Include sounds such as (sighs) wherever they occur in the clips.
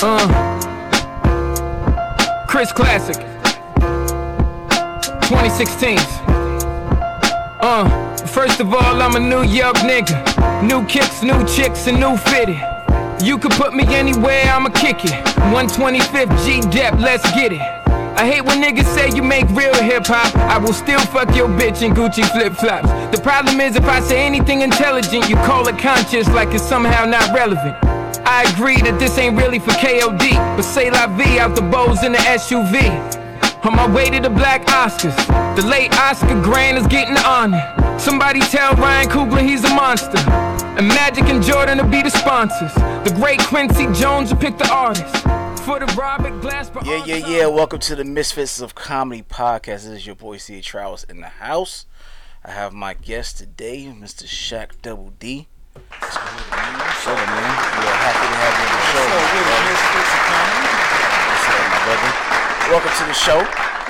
Uh. Chris Classic. 2016. Uh. First of all, I'm a New York nigga. New kicks, new chicks, and new fitted. You could put me anywhere, I'ma kick it. 125th G Dep, let's get it. I hate when niggas say you make real hip hop. I will still fuck your bitch in Gucci flip flops. The problem is if I say anything intelligent, you call it conscious like it's somehow not relevant. I agree that this ain't really for KOD, but say la vie out the bows in the SUV. On my way to the Black Oscars, the late Oscar Grant is getting honored. Somebody tell Ryan Coogler he's a monster. And Magic and Jordan will be the sponsors. The great Quincy Jones will pick the artist. For the Robert Glasper. Yeah, yeah, yeah. Welcome to the Misfits of Comedy podcast. This is your boy C. Trowers in the house. I have my guest today, Mr. Shaq Double D. What's good, man? What's up, man? We are happy to have you on the show. my brother. What's up, my brother? Welcome to the show.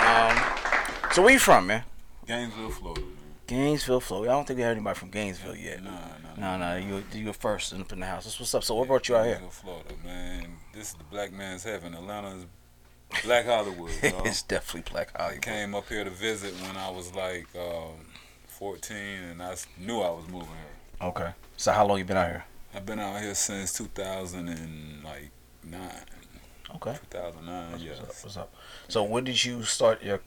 Um, so where you from, man? Gainesville, Florida. Man. Gainesville, Florida. I don't think we have anybody from Gainesville yet. Nah, No, nah, no, you you first up in the house. That's what's up. So what brought you out here? Gainesville, Florida, man. This is the black man's heaven. Atlanta is Black Hollywood. (laughs) It's definitely Black I Hollywood. came up here to visit when I was like um, 14, and I knew I was moving here. Okay. So how long you been out here? I've been out here since 2009. Okay. 2009, What's yes. up? What's up? So when did you start your?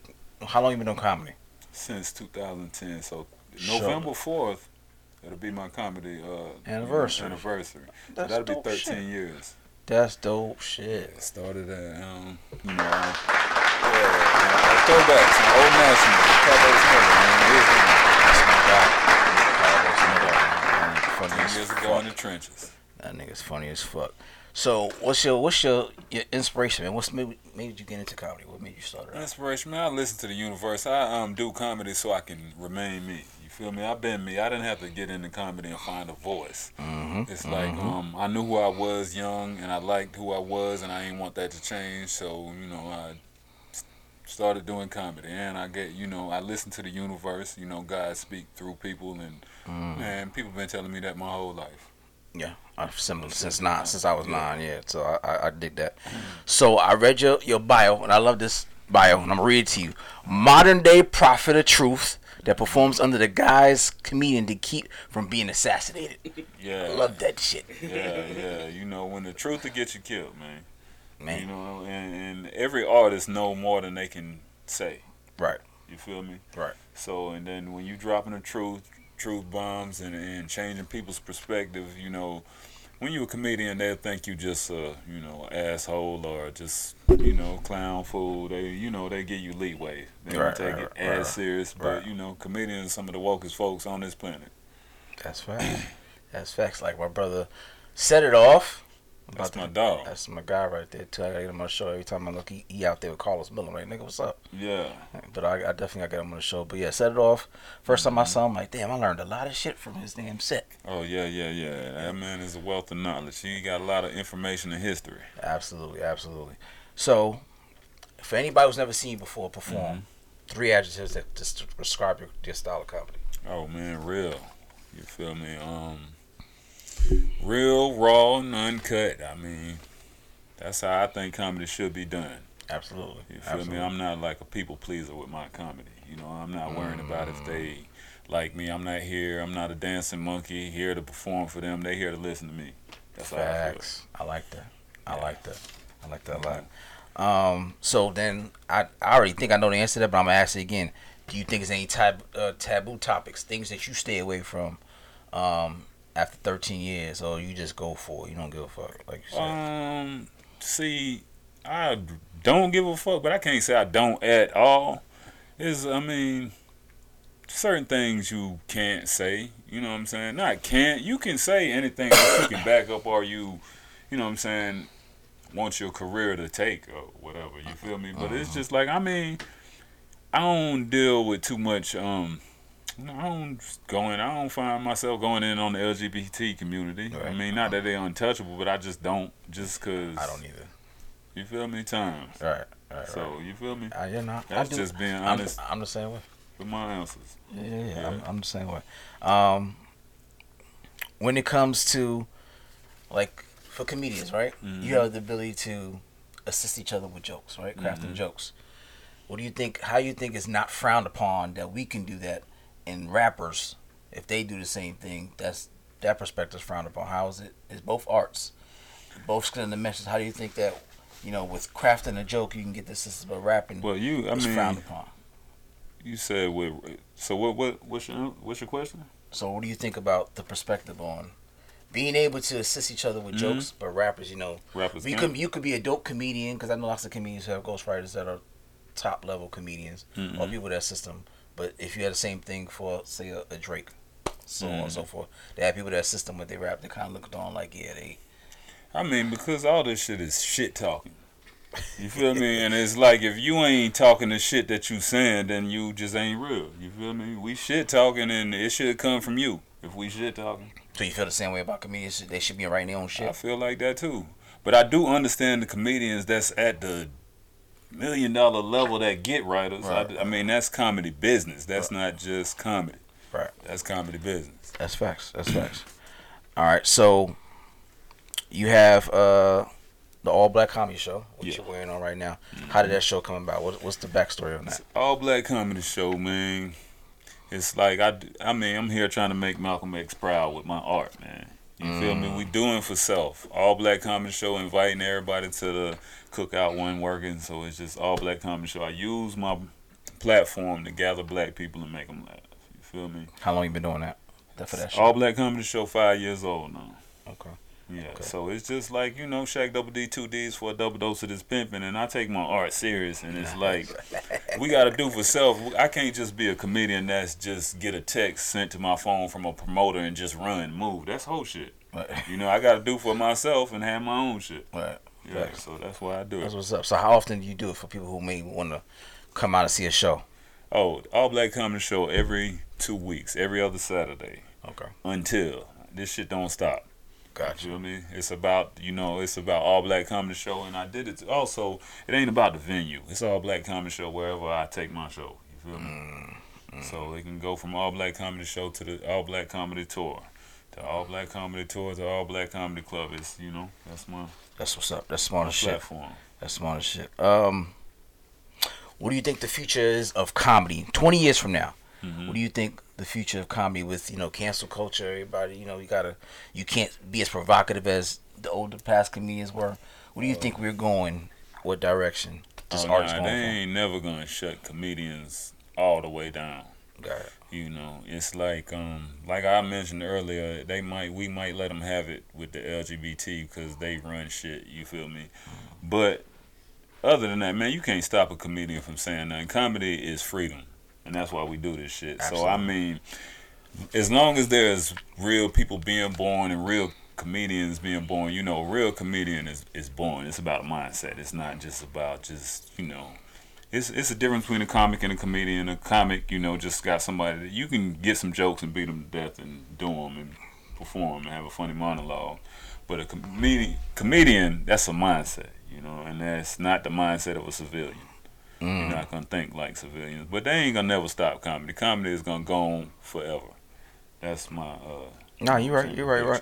How long you been doing comedy? Since 2010. So Sure. November 4th, it'll be my comedy uh, Anniversary. Anniversary. So that'll be 13 shit. years. That's dope shit. It started at, um, you know, uh, yeah, uh, throwbacks, and old national, Carlos Miller, man, years ago in the trenches. That nigga's funny as fuck. So what's your what's your, your inspiration, man? What's made, made you get into comedy? What made you start it? out? Inspiration, man, I listen to the universe. I um do comedy so I can remain me. You feel me? I've been me. I didn't have to get into comedy and find a voice. Mm-hmm. It's like um I knew who I was young and I liked who I was and I didn't want that to change. So you know I started doing comedy and I get you know I listen to the universe. You know God speak through people and Mm-hmm. man people been telling me that my whole life. Yeah, I've similar since nine, since I was nine. Yeah, so I, I, I dig that. So I read your your bio, and I love this bio, and I'm gonna read it to you. Modern day prophet of truth that performs under the guise comedian to keep from being assassinated. (laughs) Yeah. I love that shit, yeah, yeah. You know when the truth will get you killed, man. You know, and, and every artist know more than they can say. Right, You feel me? right. So and then when you dropping the truth, truth bombs and, and changing people's perspective, you know, when you a comedian, they'll think you just a you know asshole or just you know clown fool. They you know they give you leeway. They don't Right, take right, it right, as serious. But right. you know, comedians are some of the wokest folks on this planet. That's facts. That's facts. Like my brother set it off. That's my dog. That's my guy right there too. I gotta get him on the show every time I look. He, he out there with Carlos Miller. I'm nigga, what's up? Yeah. But I, I definitely gotta get him on the show. But yeah, set it off. 1st Mm-hmm. time I saw him, like, damn, I learned a lot of shit from his damn set. Oh yeah, yeah, yeah. That man is a wealth of knowledge. He got a lot of information and history. Absolutely, absolutely. So, for anybody who's never seen you before perform, Mm-hmm. three adjectives that just describe your, your style of comedy. Oh man, real. You feel me? Um, real, raw, and uncut. I mean, that's how I think comedy should be done. Absolutely. You feel absolutely. me? I'm not like a people pleaser with my comedy. You know, I'm not worrying about if they like me. I'm not here. I'm not a dancing monkey here to perform for them. They here to listen to me. That's how I feel. I like that. I Yeah. like that. I like that a lot. Um, so then I, I already think I know the answer to that, but I'm gonna ask it again. Do you think there's any tab, uh, taboo topics, things that you stay away from, um, after 13 years, or you just go for it? You don't give a fuck, like you said. Um, see, I don't give a fuck, but I can't say I don't at all. Is I mean, certain things you can't say. You know what I'm saying? Not can't. You can say anything that you can back up, or you, you know what I'm saying, want your career to take or whatever. You feel me? But it's just like I mean, I don't deal with too much. Um, I don't go in. I don't find myself going in on the LGBT community. I mean, not that they're untouchable, but I just don't. Just cause I don't either. you feel me? Times. Right, right, So right. you feel me? Uh, yeah, no, I That's just being I'm, honest I'm the same way. with my answers. Yeah, yeah, yeah. Yeah. I'm, I'm the same way. Um, when it comes to like for comedians, right? Mm-hmm. You have the ability to assist each other with jokes, right? Crafting Mm-hmm. jokes. What do you think? How you think it's not frowned upon that we can do that, and rappers, if they do the same thing, that's that perspective's frowned upon. How is it? It's both arts, both skill and dimensions. How do you think that, you know, with crafting a joke, you can get the assistance, but rapping Well, you, I is frowned mean, upon. you said with. So what? What? What's your What's your question? So, what do you think about the perspective on being able to assist each other with Mm-hmm. jokes, but rappers, you know, Rappers. you can't? could you could be a dope comedian because I know lots of comedians who have ghostwriters that are top level comedians or Mhm. people that system. But if you had the same thing for say a, a Drake, so on and so forth, they have people that system with their rap, they kind of looked on like yeah they I mean, because all this shit is shit talking. You feel me? And it's like if you ain't talking the shit that you saying, then you just ain't real. You feel me? We shit talking, and it should come from you. If we shit talking, so you feel the same way about comedians. They should be writing their own shit. I feel like that too. But I do understand the comedians that's at the million dollar level that get writers. Right. I, I mean, that's comedy business. That's not just comedy. Right. That's comedy business. That's facts. That's facts. (clears throat) All right, so you have uh the all black comedy show, which Yeah. you're wearing on right now. How did that show come about? What, what's the backstory on that? All black comedy show, man. It's like I, I mean, I'm here trying to make Malcolm X proud with my art, man. You feel me? We doing for self. All black comedy show, inviting everybody to the cookout one working. So it's just all black comedy show. I use my platform to gather black people and make them laugh. You feel me? How long you been doing that? That for that show? All black comedy show, five years old now. okay. Yeah, Okay. so it's just like you know, Shaq Double D two D's for a double dose of this pimping, and I take my art serious, and it's like (laughs) we got to do for self. I can't just be a comedian that's just get a text sent to my phone from a promoter and just run move. That's whole shit. Right. You know, I got to do for myself and have my own shit. Right. Yeah, so that's why I do it. That's what's up. So how often do you do it for people who may want to come out and see a show? Oh, all black comedy show every two weeks, every other Saturday Okay. until this shit don't stop. Gotcha. You feel me? It's about you know, it's about all black comedy show, and I did it. Also, it ain't about the venue. It's all black comedy show wherever I take my show. You feel me? Mm, mm. So it can go from all black comedy show to the all black comedy tour, to all black comedy tour the all black comedy club. It's you know, that's my, That's what's up. That's smart as shit. platform. That's smart as shit. Um, what do you think the future is of comedy? Twenty years from now, Mhm. what do you think the future of comedy with you know cancel culture? Everybody, you know, you gotta, you can't be as provocative as the older past comedians were. What do you think we're going? What direction this Oh, art's nah, going? they ain't never gonna shut comedians all the way down. Got it. You know, it's like um like I mentioned earlier, they might we might let them have it with the LGBT because they run shit. You feel me? But other than that, man, you can't stop a comedian from saying nothing. Comedy is freedom, and that's why we do this shit. So I mean, as long as there's real people being born and real comedians being born, you know, a real comedian is is born. It's about a mindset. It's not just about just you know it's it's a difference between a comic and a comedian. A comic, you know, just got somebody that you can get some jokes and beat them to death and do them and perform and have a funny monologue. But a comedian, comedian, that's a mindset, you know, and that's not the mindset of a civilian. You're Mm. not gonna think like civilians, but they ain't gonna never stop comedy. Comedy is gonna go on forever. That's my. uh No, you're right. You're right. Right.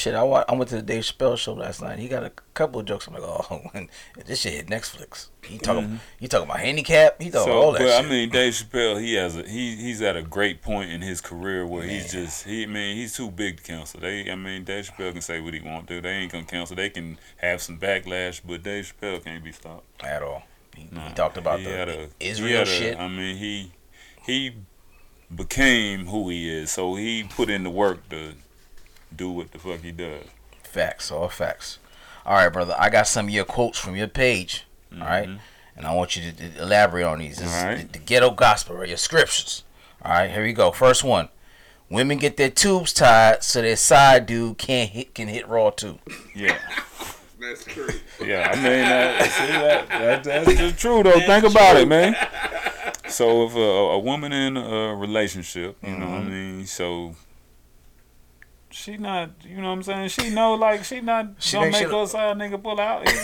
Shit, I, wa- I went to the Dave Chappelle show last night. He got a couple of jokes. I'm like, oh, (laughs) this shit hit Netflix. He talking, Mhm. he talking about handicap. He talking So, all that but shit. I mean, Dave Chappelle, he has a he he's at a great point in his career where he's just he I mean he's too big to cancel. They I mean Dave Chappelle can say what he want to. They ain't gonna cancel. They can have some backlash, but Dave Chappelle can't be stopped. at all. He, he talked about he the a- Israel shit. I mean he he became who he is, so he put in the work to do what the fuck he does. Facts, all facts. All right, brother. I got some of your quotes from your page. All right, Mhm. and I want you to, to elaborate on these. This All right. the, the ghetto gospel, right? Your scriptures. All right, here we go. First one. Women get their tubes tied so their side dude can't hit can hit raw too. Yeah. (laughs) That's true. Yeah, I mean, that, (laughs) see, that, that, that's just true, though. Think about it, man. (laughs) So, if a, a woman in a relationship, you know what I mean, so she not, you know what I'm saying? She know, like, she not She gonna make make sure- side uh, nigga pull out. either.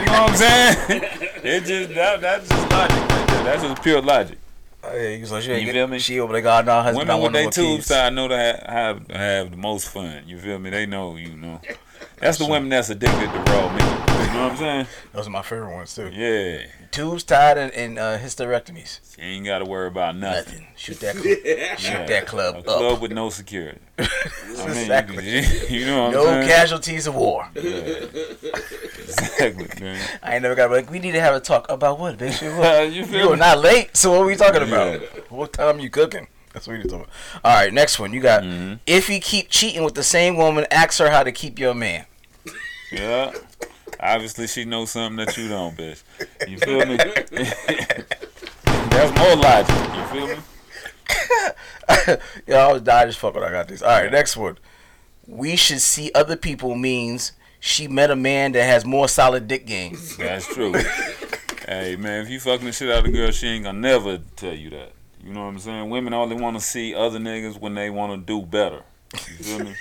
You know what I'm saying? (laughs) it just, that, that's just logic right there. That's just pure logic. Oh, hey, so she ain't You get- feel me? She over there, God, no, husband, Women with want their no tubes kids. tied know that ha- have, have the most fun. You feel me? They know, you know. (laughs) That's the women that's addicted to raw meat. You know what I'm saying? Those are my favorite ones too. Yeah. Tubes tied and, and uh, hysterectomies. You ain't got to worry about nothing. Nothing. Shoot that. Club, (laughs) shoot Yeah. that club A up. club with no security. (laughs) I mean, exactly. you, (laughs) can- you know what no I'm saying? casualties of war. Exactly, man. I ain't never got like we need to have a talk about what, bitch. You, you you feel are not late, so what are we talking about? Yeah. What time you cooking? That's what you talking about. All right, next one. You got Mm-hmm. if you keep cheating with the same woman, ask her how to keep your man. Yeah. Obviously, she knows something that you don't, bitch. You feel me? (laughs) That's more logic. You feel me? (laughs) Yo, I was dying as fuck when I got this. All right, next one. We should see other people means she met a man that has more solid dick game. That's true. hey, man, if you fucking the shit out of a girl, she ain't gonna never tell you that. You know what I'm saying? Women only want to see other niggas when they want to do better. You feel me?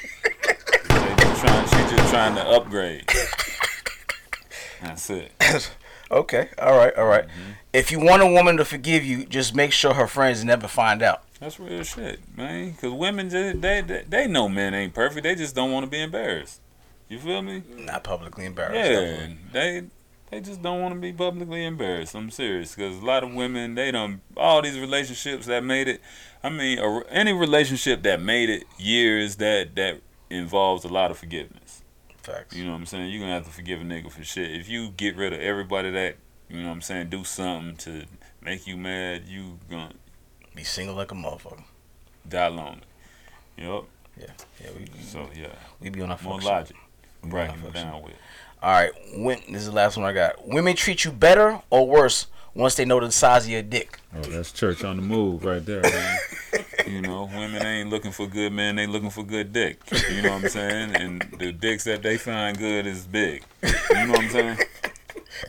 trying, she just trying to upgrade. That's it. (coughs) Okay, all right, all right. Mm-hmm. If you want a woman to forgive you, just make sure her friends never find out. That's real shit, man. Because women, just, they, they they know men ain't perfect. They just don't want to be embarrassed. You feel me? Not publicly embarrassed. Yeah, definitely. They just don't want to be publicly embarrassed. I'm serious because a lot of women they don't all these relationships that made it. I mean, a, any relationship that made it years that that involves a lot of forgiveness. Facts. You know what I'm saying? You're gonna have to forgive a nigga for shit. If you get rid of everybody that you know what I'm saying, do something to make you mad, you gonna Be single like a motherfucker. die lonely. Yup. Yeah, Yeah. we, So yeah, we be on our more logic. We be on our Breaking it fuck shit. down with. All right, when this is the last one I got. Women treat you better or worse once they know the size of your dick. Oh, that's church on the move right there, man. (laughs) you know, women ain't looking for good men, they looking for good dick. You know what I'm saying? And the dicks that they find good is big. You know what I'm saying?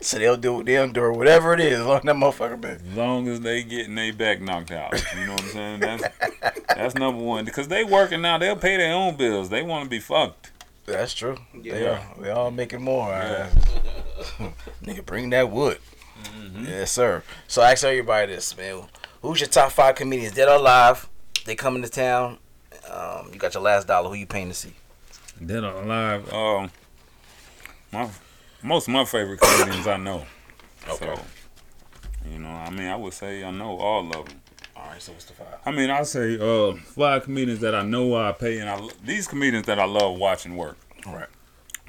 So they'll do they'll endure whatever it is as long as that motherfucker big. As long as they getting their back knocked out. You know what I'm saying? That's that's number one. Because they working now, they'll pay their own bills. They want to be fucked. That's true. They Yeah. are. They all making more. Yeah. (laughs) Nigga, bring that wood. Yes, sir. So I ask everybody this, man. Who's your top five comedians, dead or alive? They coming to town. Um, you got your last dollar. Who you paying to see? Dead or alive. Um, my most of my favorite comedians I know. Okay. So, you know, I mean, I would say I know all of them. All right. So what's the five? I mean, I say uh, five comedians that I know I pay, and I these comedians that I love watching work. All right.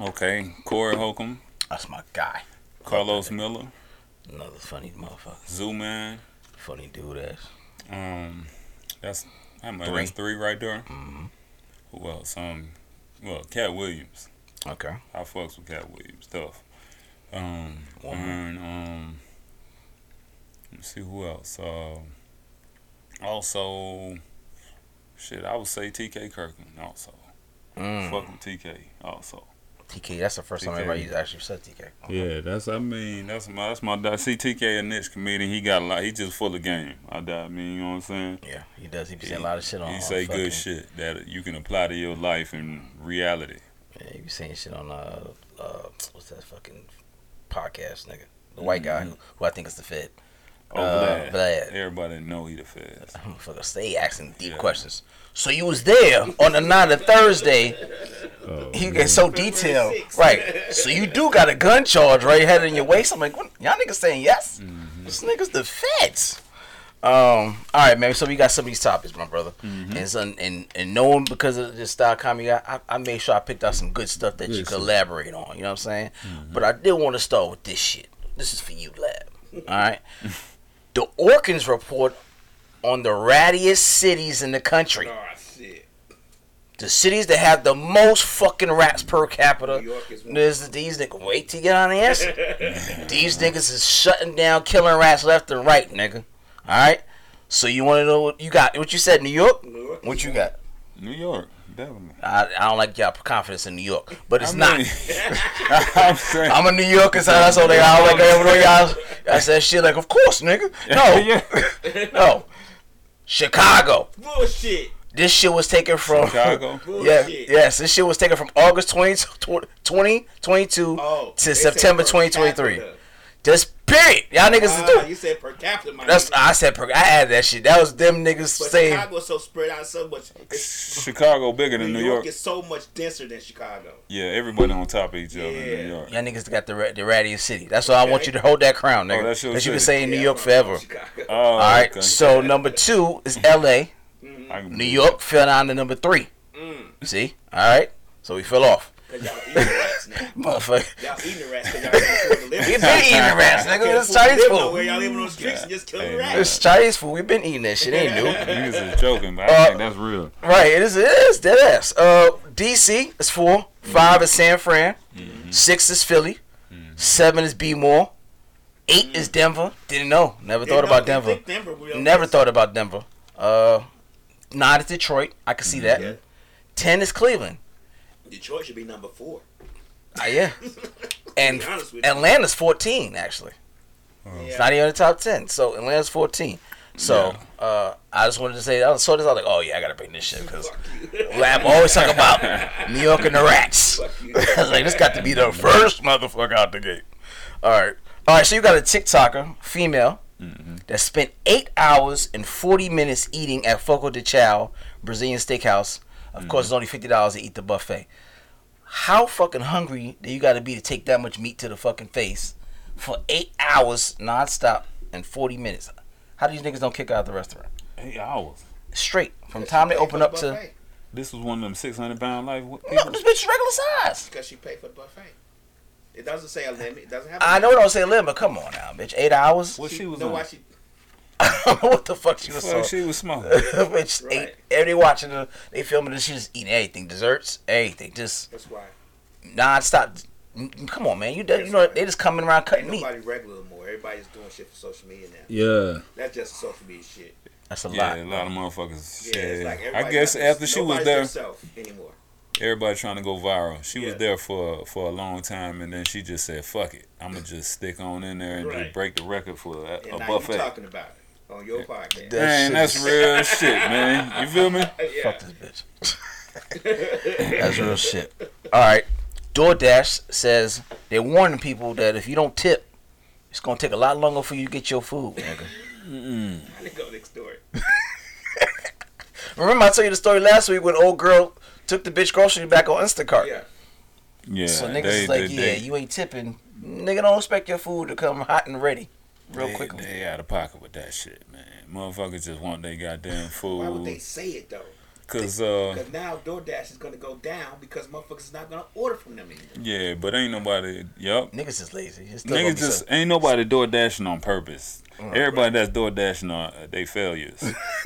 Okay, Corey Holcomb, That's my guy. Carlos Miller, Another funny motherfucker. Zooman. Funny dude ass. Um, that's how much? Three. That's three right there. Mm-hmm. Who else? Um, well, Katt Williams. Okay. I fucks with Katt Williams stuff. Um, One and um, let's see who else. Uh, also, shit, I would say T.K. Kirkland. Also, Mm. fuck with T.K. Also. TK. That's the first time TK. everybody actually said TK. Yeah, that's I mean that's my that's my I see TK a niche comedian. He got a lot. He just full of game. I, doubt- I mean you know what I'm saying. Yeah, he does. He be saying a lot of shit on. He say fucking- good shit that you can apply to your life and reality. Yeah, he be saying shit on uh, uh what's that fucking podcast, nigga? The white guy who, who I think is the Fed. Oh, Uh, Vlad. Vlad. Everybody know he the feds. I'm Motherfucker, stay asking deep Yeah. questions. So you was there on the night of Thursday. Oh, He gets so detailed, right? So you do got a gun charge right head in your waist. I'm like, what? y'all niggas saying yes? Mm-hmm. This nigga's the feds. Um. All right, man. So we got some of these topics, my brother, Mm-hmm. and so, and and knowing because of this style comedy, I, I I made sure I picked out some good stuff that you Good could elaborate on. You know what I'm saying? Mm-hmm. But I did want to start with this shit. This is for you, lab. All right. (laughs) the Orkin's report on the rattiest cities in the country. Oh shit. The cities that have the most fucking rats per capita. New York is one. These niggas. Wait till you get on the answer. these niggas is shutting down, killing rats left and right, nigga. All right. So you want to know what you got? What you said, New York? New York What is you one. got? New York, definitely. I, I don't like y'all confidence in New York, but it's I not. (laughs) I'm saying. (laughs) I'm a New Yorker, so that's all they all like everybody y'all. I (laughs) said shit like, of course, nigga. No, no. Chicago. Bullshit. This shit was taken from Chicago. Yeah, Bullshit. yes, this shit was taken from August 20, 2022 Oh, to September 2023. capita. Just Period. Y'all niggas Ah, is do. you said per capita, my That's nigga. I said. per- I added that shit. That was them niggas But saying. Chicago's so spread out so much. It's, Chicago bigger than New New York York. is so much denser than Chicago. Yeah, everybody on top of each other in New York. Y'all niggas got the ra- the rattiest city. That's why I want you to hold that crown, nigga. Oh, that's your that you can city. say in New York forever. Oh, All right. okay. So number two is L.A. I can New York fell down to number three. See? All right. So we fell off. Cause y'all eating rats now. (laughs) Motherfucker. Y'all eating the rats because y'all can't afford to live. We been eating rats, Y'all nigga. can't It's afford to Chinese food. nowhere. Y'all living on the streets and just killing Hey, rats. It's Chinese food. We've been eating that shit. Ain't new. (laughs) Niggas is joking, but Uh, I think that's real. Right, it is. It is dead ass. Uh, DC is four. Five is San Fran. Six is Philly. Seven is B More. Eight is Denver. Didn't know. Never thought about Denver. Denver we Never miss. thought about Denver. Uh, nine is Detroit. I can see that. Yeah. Ten is Cleveland. Detroit should be number four. Uh, yeah. (laughs) And be you. Atlanta's fourteen actually. It's Yeah. not even in the top ten. So Atlanta's fourteen. So uh, I just wanted to say I saw this. I was like, oh yeah, I gotta bring this shit because Fuck you. Lab always talk about (laughs) New York and the rats. (laughs) I was like, this got to be the first motherfucker out the gate. All right. All right, so you got a TikToker, female, that spent eight hours and 40 minutes eating at Fogo de Chao, Brazilian steakhouse. Of course, it's only $50 to eat the buffet. How fucking hungry do you got to be to take that much meat to the fucking face for eight hours nonstop and 40 minutes? How do these niggas don't kick out the restaurant? Eight hours. Straight. From time they open up to. This was one of them 600 pound life No, people. this bitch is regular size. Because she paid for the buffet. It doesn't say a limit. It doesn't have. I know it don't say a limit, but come on now, bitch. Eight hours? What she was know on? why she I don't know what the fuck she was Fuck, she was smoking. (laughs) bitch, Right. ate, every watching her, they filming this, she just eating everything, desserts, everything, just That's why. non-stop. Mm, Come on, man, you done- you know they just coming around Ain't cutting meat. nobody regular anymore. Everybody's doing shit for social media now. Yeah. That's just social media shit. That's a Yeah, lot. a lot of motherfuckers. Yeah, it's Yeah, like I guess not- after she was there, anymore. everybody trying to go viral. She was there for for a long time, and then she just said, "Fuck it, I'm gonna just stick on in there and Right. just break the record for a, And a now buffet." you talking about it on your podcast. That Man, that's real (laughs) shit, man. You feel me? (laughs) yeah. Fuck this bitch. (laughs) That's real shit. All right. DoorDash says they're warning people that if you don't tip, it's gonna take a lot longer for you to get your food. Nigga. I didn't go next door. Remember I told you the story last week when old girl took the bitch grocery back on Instacart. Yeah. Yeah. So niggas they, is like, they, yeah, they, you ain't tipping. Nigga, don't expect your food to come hot and ready real they, quickly. They out of pocket with that shit, man. Motherfuckers just want their goddamn food. Why would they say it though? Cause uh, Because now DoorDash is gonna go down because motherfuckers is not gonna order from them anymore. yeah, but ain't nobody. Yup. Niggas is lazy. Still Niggas just some- ain't nobody door dashing on purpose. Everybody that's door dashing on uh, they failures.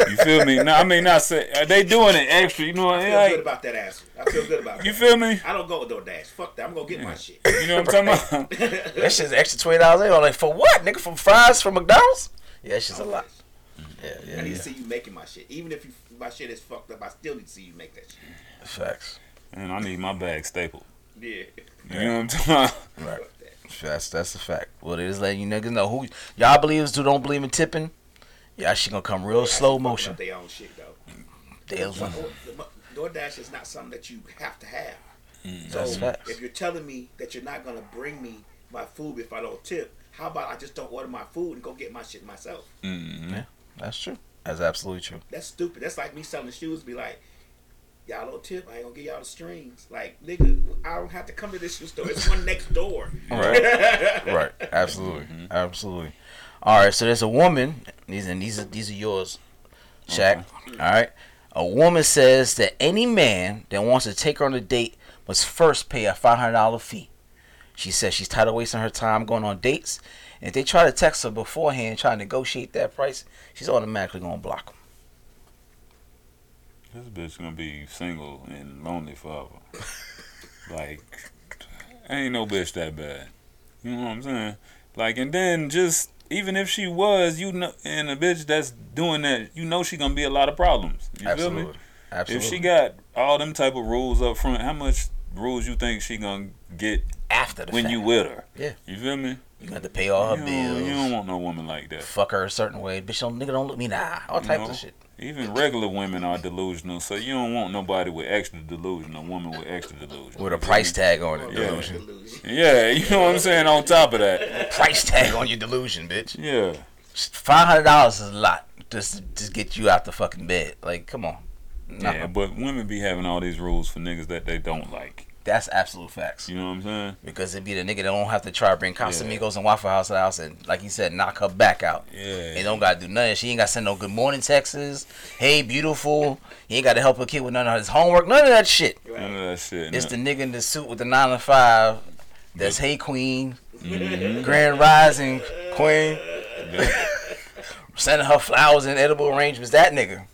you feel me? No, I mean not say uh, they doing it extra. You know what I am? I feel mean? good about that answer. I feel good about it. (laughs) you that. feel me? I don't go with DoorDash. Fuck that. I'm gonna get my shit. You know what I'm talking about? (laughs) that shit's extra twenty dollars. I'm like, for what, nigga? From fries from McDonald's? Yeah, that shit's a lot. Yeah, I need yeah. to see you making my shit. Even if you, my shit is fucked up, I still need to see you make that shit. Facts. And I need my bag stapled. Yeah. You know what I'm talking about? Right. That's that's a fact. Well, it is letting you niggas know who y'all believers who don't believe in tipping. Yeah, she gonna come real slow motion. They own shit though. They'll- DoorDash is not something that you have to have. so That's facts. if you're telling me that you're not gonna bring me my food if I don't tip, how about I just don't order my food and go get my shit myself? Mm-hmm. That's true. That's absolutely true. That's stupid. That's like me selling shoes. Be like, y'all don't tip. I ain't gonna give y'all the strings. Like, nigga, I don't have to come to this shoe store. It's one next door. (laughs) Right. (laughs) right. Absolutely. Mm-hmm. Absolutely. All right. So there's a woman. These and these are these are yours, Shaq. Mm-hmm. All right. A woman says that any man that wants to take her on a date must first pay a five hundred dollar fee. She says she's tired of wasting her time going on dates. And if they try to text her beforehand, try to negotiate that price, she's automatically gonna block them. This bitch gonna be single and lonely forever. (laughs) like, ain't no bitch that bad. You know what I'm saying? Like, and then just even if she was, you know, and a bitch that's doing that, you know, she gonna be a lot of problems. You feel me? Absolutely. Absolutely. If she got all them type of rules up front, how much rules you think she gonna get after the when fact, you with her? Yeah. You feel me? you got to pay all her you, bills. don't, you don't want no woman like that. fuck her a certain way. Bitch, don't nigga don't look me nah. All types know? of shit. Even regular women are delusional, so you don't want nobody with extra delusion, a woman with extra delusion. With a price tag on it. Yeah. delusion. Delusion. Yeah, (laughs) you know what I'm saying. On top of that, Price tag on your delusion, bitch. yeah. Five hundred dollars is a lot just to just get you out the fucking bed. Like, come on. No, Yeah, but women be having all these rules for niggas that they don't like. That's absolute facts. You know what I'm saying? Because it'd be the nigga that don't have to try to bring Casamigos and Waffle House to the house and, like you said, knock her back out. Yeah. They don't gotta do nothing. She ain't gotta send no good morning texts. Hey, beautiful. He ain't gotta help her kid with none of his homework. None of that shit. None of that shit. It's no. the nigga in the suit with the nine to five. That's hey queen, Mhm. grand rising queen. (laughs) Sending her flowers and edible arrangements. That nigga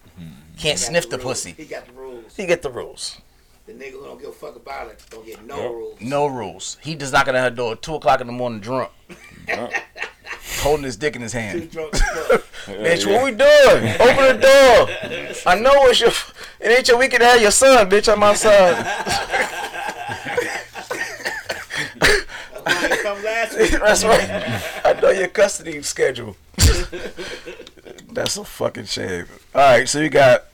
can't sniff the rules. pussy. He got the rules. He get the rules. The nigga who don't give a fuck about it don't get no Yep. rules. No rules. He just knocking at her door at two o'clock in the morning drunk, Yeah. (laughs) holding his dick in his Too hand. drunk. (laughs) Bitch, yeah. what we doing? (laughs) Open the door. I know it's your. It ain't your weekend to have your son, bitch. I'm outside. Come last week. That's right. I know your custody schedule. That's a fucking shame. All right, so you got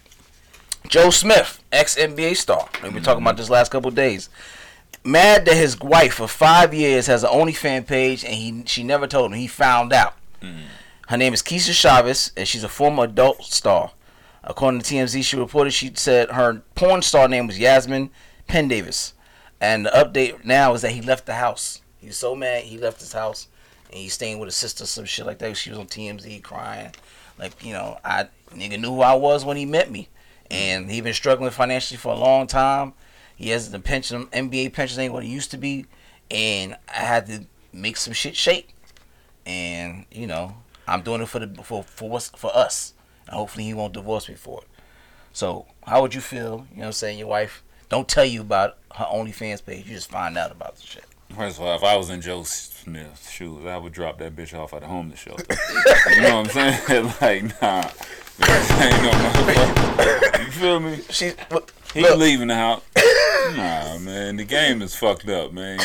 Joe Smith, ex NBA star. We've been talking about this last couple days. Mad that his wife for five years has an OnlyFans page and he she never told him. He found out. Her name is Kisha Chavis and she's a former adult star. According to TMZ, she reported she said her porn star name was Yasmin Penn Davis. And the update now is that he left the house. He was so mad he left his house and he's staying with his sister, some shit like that. She was on TMZ crying. Like, you know, I nigga knew who I was when he met me. And he been struggling financially for a long time. He has the pension NBA pension ain't what it used to be. And I had to make some shit shake. And, you know, I'm doing it for the for for what's for us. And hopefully he won't divorce me for it. So how would you feel, you know what I'm saying, your wife don't tell you about her OnlyFans page, you just find out about the shit. First of all, if I was in Joe Smith's shoes, I would drop that bitch off at the homeless shelter. (laughs) you know what I'm saying? (laughs) like, nah. (laughs) Ain't no motherfucker. You feel me? She look, He look, leaving the house. (laughs) Nah, man. The game is fucked up, man.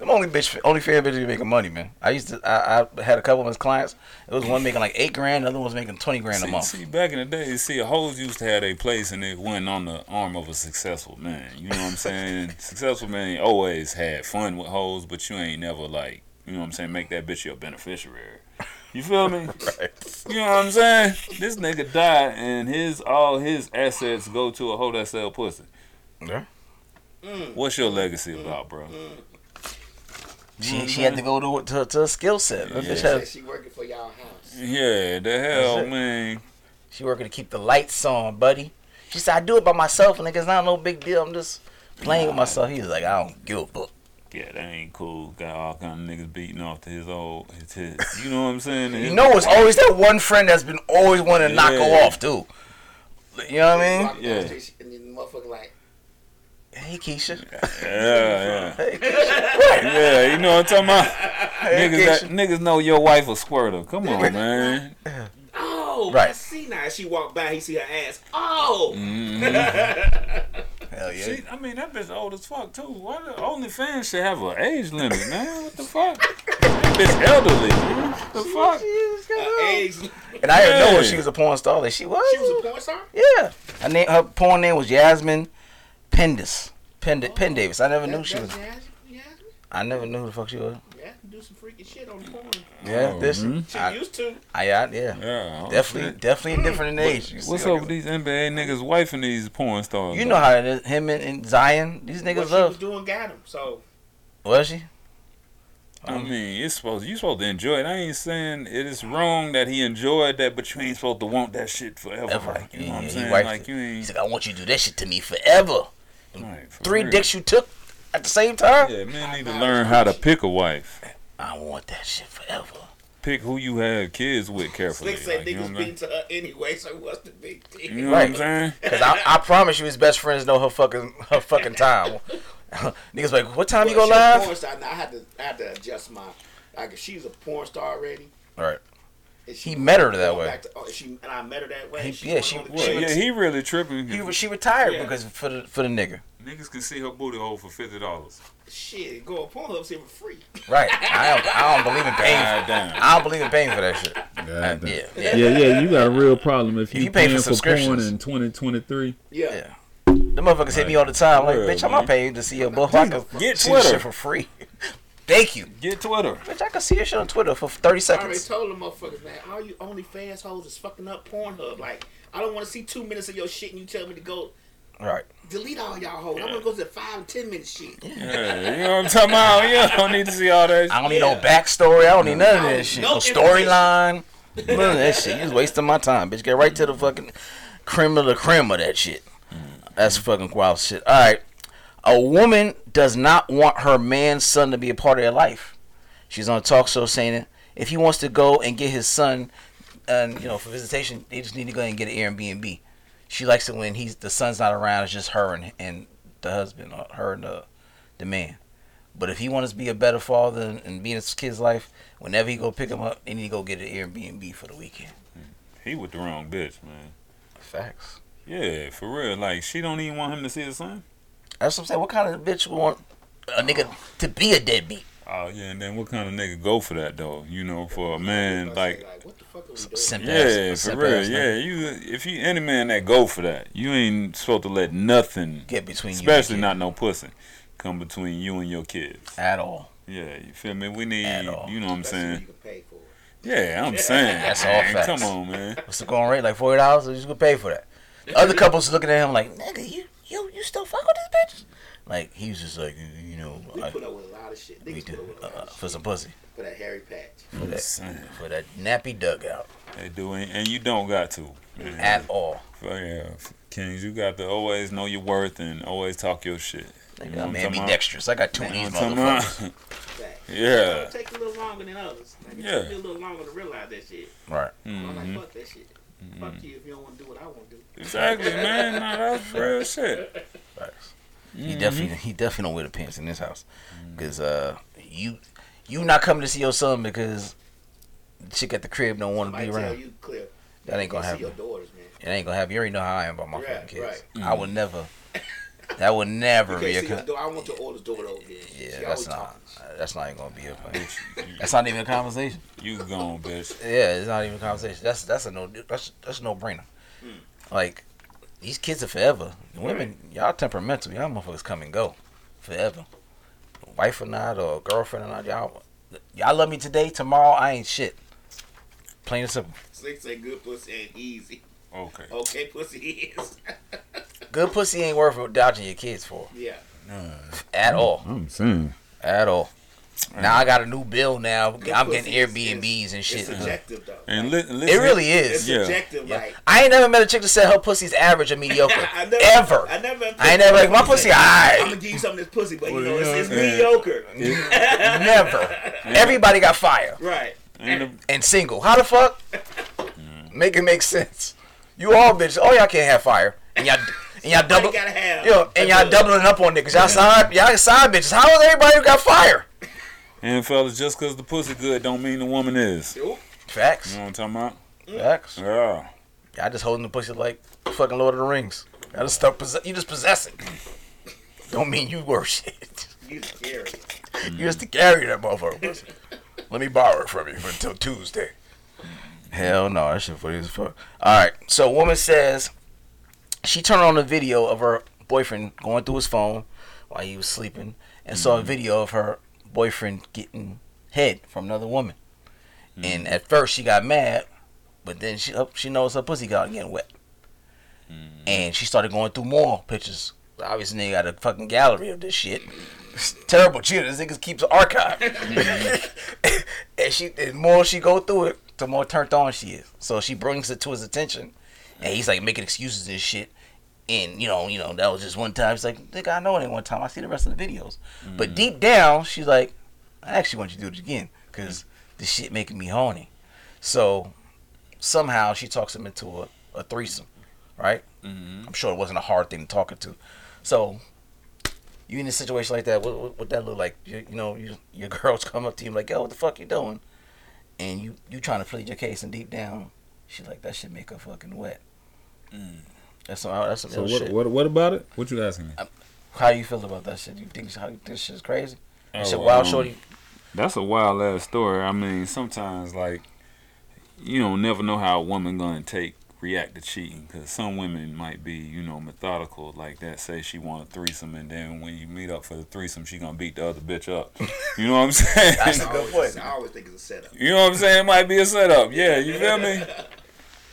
them only bitch only fan bitches making money, man. I used to I, I had a couple of his clients. It was one making like eight grand, the other one was making twenty grand a See, month. see, back in the day, see, hoes used to have a place and it went on the arm of a successful man. You know what I'm saying? (laughs) successful man always had fun with hoes, but you ain't never like, you know what I'm saying, make that bitch your beneficiary. You feel me? Right. You know what I'm saying? This nigga died and his all his assets go to a hoe that sell pussy. Yeah. Mm. What's your legacy about, bro? Mm. She she had to go to to, to a skill set. Yeah. She had- she working for y'all house. Yeah, the hell, man. She working to keep the lights on, buddy. She said, I do it by myself, and it's not no big deal. I'm just playing with myself. He was like, I don't give a fuck. Yeah, that ain't cool. Got all kind of niggas beating off to his old his, his You know what I'm saying? You know, it's always that one friend that's been always wanting to knock her off, too. You know what I mean? Yeah. the street, And then the motherfucker like, Hey, Keisha. Yeah, Hey, (laughs) Keisha. yeah. Yeah, you know what I'm talking about? Hey, Niggas, that, Keisha. nell know your wife a squirter. Come on, man. oh, Right. I see now. She walked by, he see her ass. Oh, mm-hmm. (laughs) Hell yeah. See, I mean, that bitch old as fuck, too. Why the OnlyFans should have an age limit, man? What the fuck? (laughs) That bitch elderly, man. What the fuck? her age. And I didn't know when she was a porn star. Like, she was? She was a porn star. Yeah. Her, name, her porn name was Yasmin Pendis. Penn, Pendavis. I never knew she was. That's Yasmin. Yasmin. I never knew who the fuck she was. Yasmin do some freaky shit on porn. Yeah, Oh, this. mhm. She I, used to. I, I, yeah. Yeah. Definitely, shit. definitely different in age. You What's up with these NBA niggas wifing these porn stars? You though? know how it is. Him and, and Zion, these What niggas she was love. doing got him. So Was she? I mean, it's supposed you supposed to enjoy it. I ain't saying it is wrong that he enjoyed that, but you ain't supposed to want that shit forever. Ever. Like, you know Yeah, what I'm saying? wiped Like you ain't He's like, I want you to do that shit to me forever. right, for Three real. dicks you took at the same time? Yeah, man, need to learn how to pick a wife. I want that shit forever. Pick who you have kids with carefully. Slick said Like, you know niggas been to her anyway. So what's the big deal? You know Right. what I'm saying? Cause I, I promise you, his best friends know her fucking her fucking time. (laughs) Niggas like, what time you gonna she a live? Porn star. Now I had to, I had to adjust my. Like if she's a porn star already. Right. And she He met her that way. back To, oh, she and I met her that way. He- she yeah, went she- on the well, Well, yeah, he really tripping. He, she retired Yeah. because for the for the nigga. Niggas can see her booty hole for fifty dollars. Shit, go on Pornhub see for free. Right. I don't, I don't believe in (laughs) paying. God For, damn. I don't believe in paying for that shit. Uh, God damn. yeah, yeah. Yeah, yeah, you got a real problem if If you, you pay for paying for, porn in 2023. Yeah. Yeah. The motherfuckers hit me all the time. Like, Word, bitch, I'm not paying to see your butt. I can Get see Twitter. shit for free. Thank you. Get Twitter. Bitch, I can see your shit on Twitter for 30 seconds. I already told them motherfuckers, man, all you OnlyFans hoes is fucking up Pornhub. Like, I don't want to see two minutes of your shit and you tell me to go Right. delete all y'all hoes. I'm gonna go to the five and ten minute shit. Yeah, you know what I'm talking about? You don't need to see all that. Shit. I don't need no backstory. I don't need none of No, that shit. no No storyline. None of that shit. You just wasting my time, bitch. Get right to the fucking cream of the cream of that shit. Mm. That's fucking wild shit. All right. A woman does not want her man's son to be a part of their life. She's on a talk show saying that if he wants to go and get his son, and you know, for visitation, they just need to go ahead and get an Airbnb. She likes it when he's the son's not around. It's just her and and the husband, or her and the the man. But if he wants to be a better father and, and be in his kid's life, whenever he go pick him up, they need to go get an Airbnb for the weekend. He with the wrong bitch, man. Facts. Yeah, for real. Like she don't even want him to see his son. That's what I'm saying. What kind of bitch would want a nigga to be a deadbeat? Oh yeah, and then what kind of nigga go for that though? You know, for a man like what the fuck are doing? Yeah, for real. ass. Yeah, you if you any man that go for that, you ain't supposed to let nothing, Get between you, especially and not no pussy, come between you and your kids. at all. Yeah, you feel me? We need, At all. you know what I'm saying? You can pay for it. Yeah, I'm (laughs) saying. That's all man, facts. Come on, man. What's the going rate? Like forty dollars? So you just gonna pay for that. The other (laughs) couples looking at him like, nigga, you you you still fuck with this bitch? Like he was just like, you know, We I, put up with a lot of shit. we Niggas do put up with a lot uh, for some pussy for that hairy patch. for that for that nappy dugout They do, and and you don't got to. man. at all. For, yeah, Kings, you got to always know your worth and always talk your shit. You Nigga, know I'm what I'm ambidextrous. I got two of about? these You know what I'm motherfuckers. talking about? (laughs) (laughs) Fact. Yeah. It take a little longer than others. Like, it Yeah. took me a little longer to realize that shit. Right. I'm like, Mhm. fuck that shit. Mm-hmm. Fuck you if you don't want to do what I want to do. Exactly, man. Nah, that's real shit. Facts. Mm-hmm. He definitely he definitely don't wear the pants in this house, mm. cause uh you you not coming to see your son because the chick at the crib don't want to I be tell around. you clear. That ain't gonna See happen. your daughters, man. It ain't gonna happen. You already know how I am about my Right, fucking kids. right. I would never. That would never You be a. can't see your Con- daughter. I want your oldest daughter over there. yeah, she that's not. talking. That's not even gonna be a. Bitch, you- That's not even a conversation. You gone, bitch. Yeah, it's not even a conversation. That's that's a no. That's that's a no brainer. Hmm. Like these kids are forever. Women, y'all temperamental. Y'all motherfuckers come and go, forever. Wife or not, or girlfriend or not, y'all. Y'all love me today. Tomorrow, I ain't shit. Plain and simple. Slick say good pussy ain't easy. Okay. Okay, pussy is. (laughs) Good pussy ain't worth dodging your kids for yeah. at all. I'm saying. At all. Now I got a new bill. Now Good I'm pussy getting is- Airbnbs and It's shit. subjective though. And li- listen, It really It's is. Yeah. subjective. Yeah. Like I ain't never met a chick that said her pussy's average or mediocre. (laughs) I never, Ever. I never. I ain't never like my pussy. I. I'm gonna give you some of this pussy, but you know it's, it's yeah. mediocre. Never. Everybody got fire Right. Ain't a- and single. How the fuck? (laughs) Make it make sense. You all bitches. Oh y'all can't have fire. And y'all and y'all (laughs) double. You gotta have. Yo, and y'all doubling up on niggas. Y'all side, y'all side bitches. How is everybody who got fire? and fellas, just cause the pussy good don't mean the woman is. Facts. You know what I'm talking about? Facts. Yeah. Y'all just holding the pussy like fucking Lord of the Rings. Y'all just stuck. Possess- you just possess it. (laughs) Don't mean you worth shit. You scary. You just to carry that motherfucker. Let me borrow it from you until Tuesday. Hell no, that shit funny as fuck. All right, so woman says she turned on a video of her boyfriend going through his phone while he was sleeping and saw a mm-hmm. video of her boyfriend getting head from another woman. Mm-hmm. And at first she got mad, but then she up she knows her pussy got getting wet, mm-hmm. and she started going through more pictures. Obviously, they got a fucking gallery of this shit. It's terrible shit. This nigga keeps an archive, (laughs) and she the more she go through it, the more turned on she is. So she brings it to his attention, and he's like making excuses and shit. And you know, you know, that was just one time. She's like, "Nigga, I know it ain't one time. I see the rest of the videos." But mm-hmm. deep down, she's like, "I actually want you to do it again because this shit making me horny." So somehow she talks him into a, a threesome, right? Mm-hmm. I'm sure it wasn't a hard thing to talk her to. So you in a situation like that, what, what, what that look like? You, you know, you, your (laughs) girls come up to you like, "Yo, what the fuck you doing?" And you you trying to plead your case, and deep down, she's like, "That shit make her fucking wet." That's some that's some So what, shit. what what about it? What you asking me? How you feel about that shit? You think how you think this shit's crazy? Oh, That shit wild, um, shorty. That's a wild ass story. I mean, sometimes like you don't never know how a woman gonna take react to cheating because some women might be, you know, methodical like that. Say she want a threesome, and then when you meet up for the threesome, she gonna beat the other bitch up. You know what I'm saying? (laughs) That's a I good point. I always think it's a setup. you know what I'm saying? It might be a setup. Yeah, you feel me? (laughs)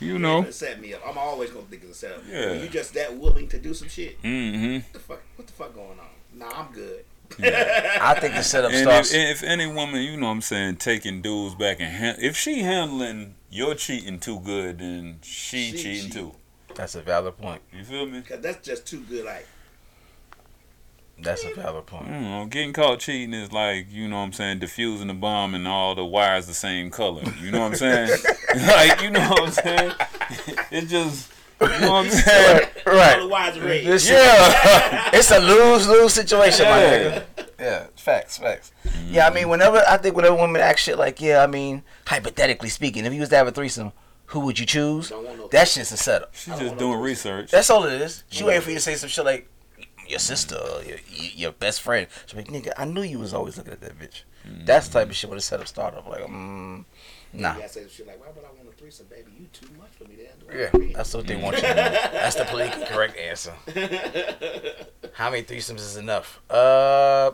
You know. It's gonna set me up. I'm always gonna think it's a setup. Yeah. When you just that willing to do some shit. Mm-hmm. What the fuck? What the fuck going on? Nah, I'm good. I think the setup And starts. if, if any woman, you know what I'm saying, taking dudes back and hand, if she handling your cheating too good, then she, She cheating cheat. too. That's a valid point. You feel me? Cause that's just too good. Like That's a valid point. Mm, you know, getting caught cheating is like, you know what I'm saying, diffusing the bomb and all the wires the same color. You know what I'm saying? (laughs) (laughs) like, you know what I'm saying? (laughs) It just, you know what I'm saying? Right. otherwise, red. This Yeah. (laughs) it's a lose lose situation, my Yeah. nigga. Yeah, facts, facts. Yeah, I mean, whenever I think whenever women act shit like, yeah, I mean, hypothetically speaking, if you was to have a threesome, who would you choose? Don't want no- That shit's a setup. She's just doing research. That's all it is. She waiting for you to say some shit like your sister, or your your best friend. She's like, nigga, I knew you was always looking at that bitch. That's the type of shit where the setup start off like, mm, nah. You gotta say some shit like, why would I want a threesome, baby? You too much for me to handle. Yeah, that's what they want you to do. (laughs) That's the politically correct answer. (laughs) How many threesomes is enough? Uh,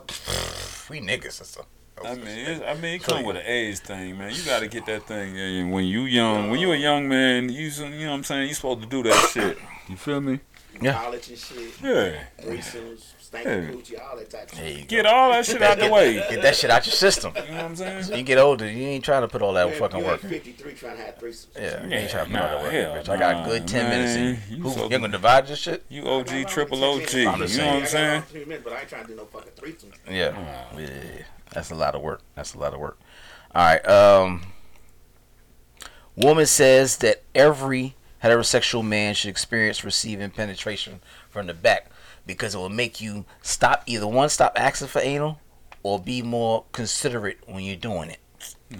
we niggas, sister. I mean, it's, I mean, it come with an age thing, man. You got to get that thing. And when you young, when you a young man, you you know what I'm saying. You supposed to do that shit. You feel me? Yeah. College and shit, Yeah. threesomes, stanky Yeah. coochie, all that type of There shit. Get all that shit out the way. Get that shit out your system. You know what I'm saying? You get older, you ain't trying to put all that You fucking work. you 53 trying to have threesomes. Yeah, you ain't trying to put all that nah, work. hell bitch. I got a good 10 minutes man. in. You Who, so- you gonna divide this shit? You I got OG, triple 10 OG. You know what I'm saying? around 10 minutes, but I ain't trying to do no fucking threesomes. Yeah. yeah. That's a lot of work. That's a lot of work. All right. Um, woman says that every heterosexual man should experience receiving penetration from the back because it will make you stop either one, stop asking for anal, or be more considerate when you're doing it. Nah,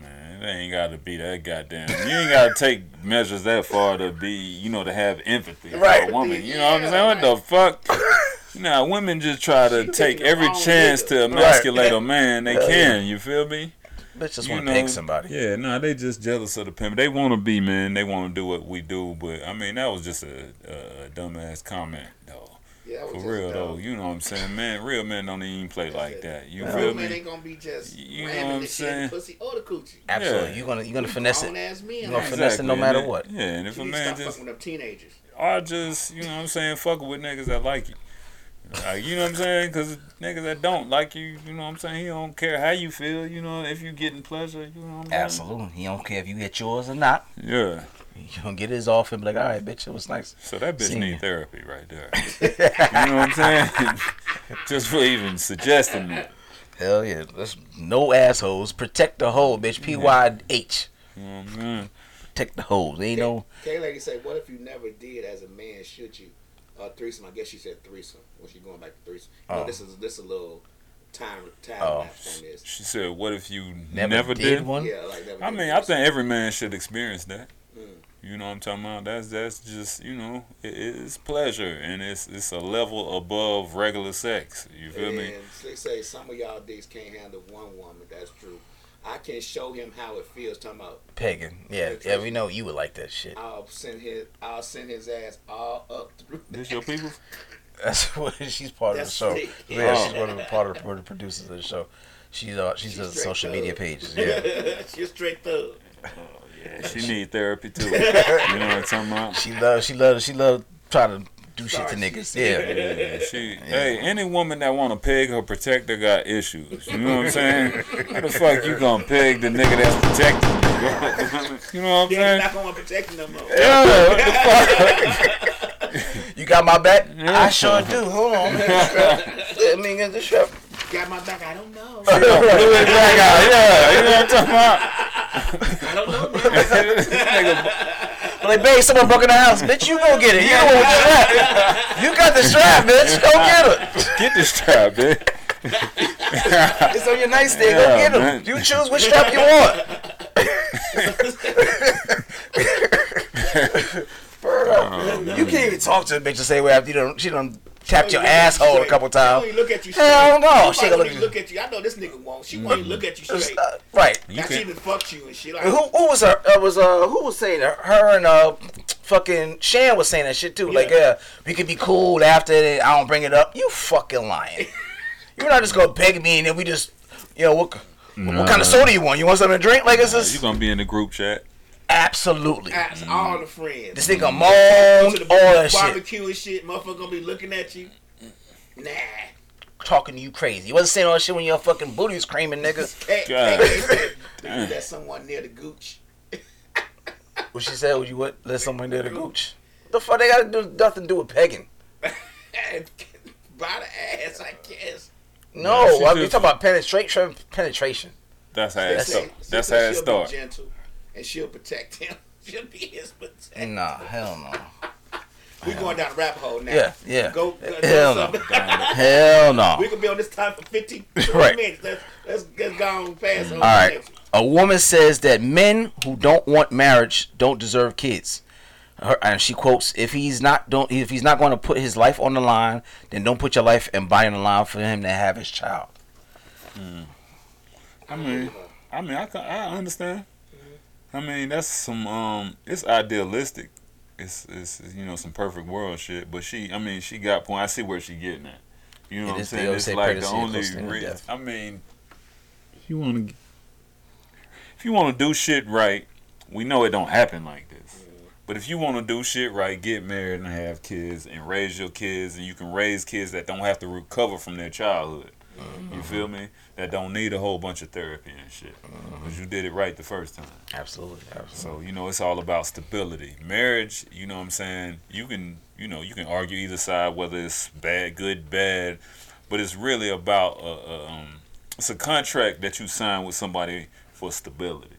man, it ain't got to be that goddamn. You ain't got to take measures that far to be, you know, to have empathy for a woman. You know what I'm saying? What the fuck? (laughs) Nah, women just try to She take every chance nigga. to emasculate a man they Hell yeah. can. You feel me? Bitch just You want to know, peg somebody. Yeah, nah, they just jealous of the pimp. They want to be, man. They want to do what we do. But I mean, that was just a, a dumbass comment, though. Yeah, For real dumb. though, you know what I'm saying, man. Real men don't even play like that. You Real feel man me? ain't gonna be just You know what I'm the shit in saying? pussy or the coochie. Absolutely. Yeah. You're gonna you're gonna finesse it. Grown ass men. You gonna like, finesse it no matter what. Yeah, and if you a man just fucking with them teenagers. I just, you know what I'm saying, fucking with niggas that like you. Like, you know what I'm saying? Because niggas that don't like you, you know what I'm saying? He don't care how you feel, you know, if you getting pleasure, you know what I'm saying? Absolutely. He don't care if you get yours or not. Yeah. You gonna get his off and be like, all right, bitch, it was nice. So that bitch need you. therapy right there. (laughs) you know what I'm saying? (laughs) just for even suggesting that. Hell yeah. Let's no assholes. Protect the hole, bitch. P Y H. You know what I'm saying? Protect the holes. Ain't no K lady said, "What if you never did as a man? Should you? Uh, threesome. I guess she said threesome. When she going back to threesome. You know, Oh. this is this a little time time Oh. lapse on this. She said, what if you never, never, did, did? one. Yeah, like never I did mean, I think every man should experience that. You know what I'm talking about? That's that's just you know, it, it's pleasure and it's it's a level above regular sex. You feel me? They say some of y'all dicks can't handle one woman. That's true. I can show him how it feels. Talking about, pegging. Yeah, yeah, we know you would like that shit. I'll send his, I'll send his ass all up through. This your people? (laughs) That's what she's part That's of the it. show. Yeah, Oh. she's one of the part of one of the producers of the show. She's uh she's, She's a social thug. media page. (laughs) Yeah. She's straight thug. (laughs) She need therapy too. (laughs) you know what I'm talking about? She love she love she love trying to do shit to niggas. Yeah. Yeah, she, hey, any woman that want to peg her protector got issues. You know what I'm saying? How the fuck you gonna peg the nigga that's protecting you? you know what I'm Yeah, saying? not gonna protect him no more. Yeah, what the fuck? You got my back? I sure do. Hold on. Let me get the strap. Got my back. I don't know. Blew his back out. Yeah, you know what I'm talking about? I don't know. man. Nigga (laughs) I'm like, babe, someone broke in the house. Bitch, you go get it. You the one with the strap. You got the strap, bitch. Go get it. Get the strap, bitch. (laughs) It's on your nightstand. Yeah, Go get man. it. You choose which strap you want. (laughs) Word oh, up. You can't even talk to a bitch and say, well, after you done, she done tapped your She don't asshole a couple times. even look at you straight. Hell no, She she don't gonna even look- look at you. I know this nigga won't. She won't even look at you straight. Uh, right. You Now she can, done fucked you and shit. Like, Who, who was her? Uh, was uh who was saying that? Her and uh fucking Shan was saying that shit too. Like, yeah, we could be cool after it. I don't bring it up. You fucking lying. (laughs) You're not just gonna beg me and then we just, you know, what, what kind of soda you want? You want something to drink? Like, it's You just gonna be in the group chat? Absolutely. Ask mm-hmm. all the friends. This nigga Go moaned to the all that shit, barbecue and shit. Motherfucker gonna be looking at you. Nah. talking to you crazy. You wasn't saying all that shit when your fucking booty was creaming, nigga. Hey, God. hey, hey, Damn. hey, Let someone near the gooch. (laughs) What she said? Would you what? Let someone near the gooch. The fuck they gotta do nothing to do with pegging. (laughs) And by the ass, I guess. No, Yeah, she I mean, just- talking about penetration. Penetration. That's how it say- start. That's how it she'll start. Gentle, and she'll protect him. (laughs) She'll be his protector. Nah, hell no. We're going down the rabbit hole now. Yeah, yeah. Go. go Hell no. (laughs) Hell no. we could be on this time for 15 (laughs) Right. minutes. Let's, let's, let's go on past. All right. A woman says that men who don't want marriage don't deserve kids. Her, and she quotes, "If he's not don't if he's not going to put his life on the line, then don't put your life and body on the line for him to have his child." Hmm. I mean, I mean, I I understand. I mean, that's some um, it's idealistic. It's it's you know some perfect world shit. But she, I mean, she got point. I see where she getting at. You know It what I'm saying? It's like the only close thing to reason. death. I mean, If you want to, if you want to do shit right, we know it don't happen like this. But if you want to do shit right, get married and have kids and raise your kids, and you can raise kids that don't have to recover from their childhood. You feel me? That don't need a whole bunch of therapy and shit. Because you did it right the first time. Absolutely, absolutely. So, you know, it's all about stability. Marriage, you know what I'm saying? You can, you know, you can argue either side whether it's bad, good, bad, but it's really about uh, uh, um it's a contract that you sign with somebody for stability.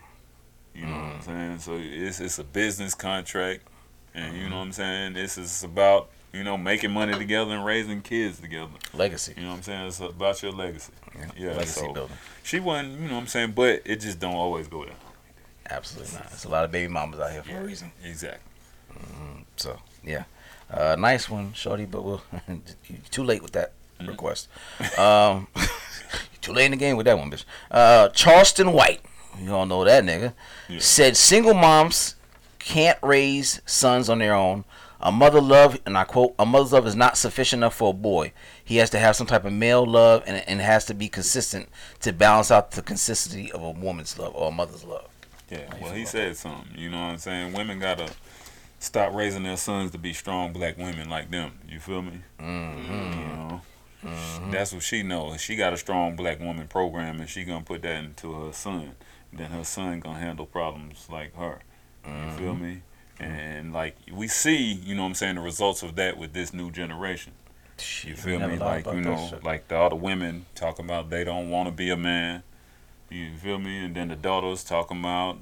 You know what I'm saying? So it's it's a business contract and you know what I'm saying? This is about, you know, making money together and raising kids together. Legacy. You know what I'm saying? It's about your legacy. Yeah, Legacy so building. she wasn't, you know what I'm saying, but it just don't always go down. Absolutely not. There's a lot of baby mamas out here for a reason. Exactly. So yeah, uh, nice one, shorty. But we'll (laughs) you too late with that Mm-hmm. request. Um, (laughs) too late in the game with that one, bitch. Uh, Charleston White, you all know that nigga, Yeah. said single moms can't raise sons on their own. A mother love, and I quote, a mother's love is not sufficient enough for a boy. He has to have some type of male love, and, and has to be consistent to balance out the consistency of a woman's love or a mother's love. Yeah, well, he said something. You know what I'm saying? Women gotta stop raising their sons to be strong black women like them. You feel me? Mm-hmm. You know, that's what she knows. She got a strong black woman program, and she gonna put that into her son. Then her son gonna handle problems like her. You Mm-hmm. feel me? And like we see, you know what I'm saying, the results of that with this new generation. You feel Never me? Like you know, like the other women talking about they don't want to be a man. You feel me? And then the daughters talking about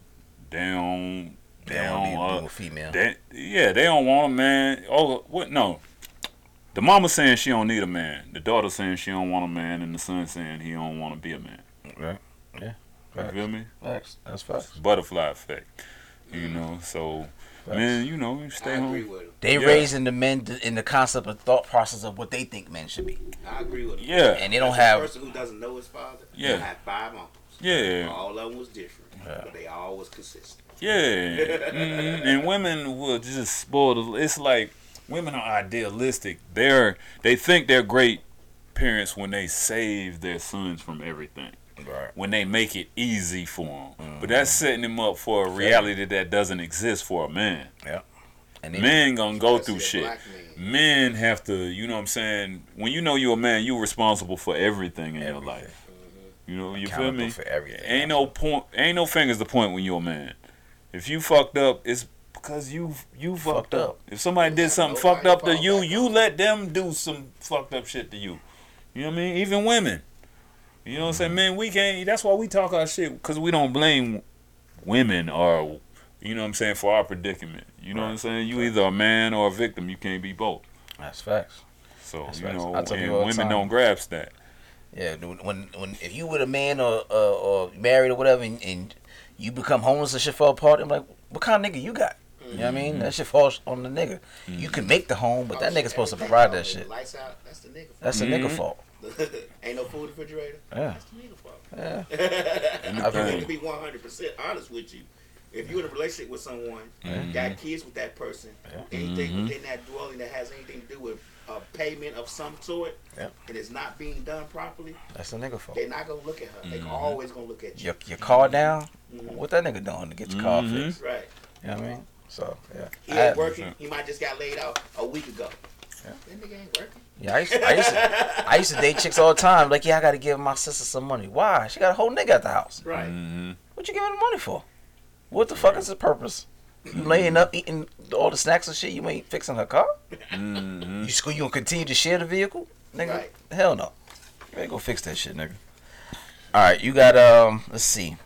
they don't, they, They don't want uh, a female. they, yeah, they don't want a man. Oh, what? No. The mama saying she don't need a man. The daughter saying she don't want a man, and the son saying he don't want to be a man. Right. Yeah. You feel me? Facts. That's facts. Butterfly effect. You know, so Facts. man, you know, you stay I agree home. with him. They Yeah. raising the men th- in the concept of thought process of what they think men should be, I agree with him. Yeah, and they don't As a have. person who doesn't know his father. Yeah. I had five uncles. yeah, All of them was different, Yeah. but they all was consistent. yeah. Mhm. And women will just spoil. The, it's like women are idealistic. They're they think they're great parents when they save their sons from everything. Right. when they make it easy for them. Mm-hmm. But that's setting them up for a reality that doesn't exist for a man. And Men gonna go through shit. Men have to, you know what I'm saying? When you know you're a man, you're responsible for everything in your Everything. life. Mm-hmm. You know, you feel me? for everything. Ain't no point, ain't no fingers to point when you're a man. If you fucked up, it's because you you fucked, Fucked up. up. If somebody did something fucked up to you, you let them do some fucked up shit to you. You know what I mean? Even women. You know what I'm saying? Man, we can't. That's why we talk our shit because we don't blame women or you know what I'm saying for our predicament. You know what I'm saying? You either a man or a victim. You can't be both. That's facts. So That's you facts. know, I tell and people all the women time. don't grasp that. Yeah. When when, when if you with a man or uh, or married or whatever, and, and you become homeless and shit fall apart, I'm like, what kind of nigga you got? You know what I mean? That shit falls on the nigga. You can make the home, but that Oh, nigga's supposed to provide that shit. Lights out. That's the nigga. That's a Mhm. nigga fault. Fault. (laughs) Ain't no food refrigerator. Yeah. That's the nigga fault. Yeah. And (laughs) I the feel to be 100 percent honest with you, If you're in a relationship with someone, mm-hmm. got kids with that person, anything within that dwelling that has anything to do with a payment of some sort, Yeah. and it's not being done properly, That's a nigga fault. they're not gonna look at her. They're mm-hmm. always gonna look at you. Your, your car down? Mm-hmm. What that nigga doing to get your car Mhm. fixed? Right. You know what I mean? So, yeah. He ain't working. He might just got laid out a week ago. Yeah. That nigga ain't working. Yeah, I used, to, I, used to, I used to date chicks all the time. Like, yeah, I got to give my sister some money. Why? She got a whole nigga at the house. Right. Mhm. What you giving the money for? What the fuck is the purpose? You laying up eating all the snacks and shit. You ain't fixing her car. Mhm. You school. You gonna continue to share the vehicle, nigga? Right. Hell no. You ain't gonna fix that shit, nigga. All right, you got um. Let's see.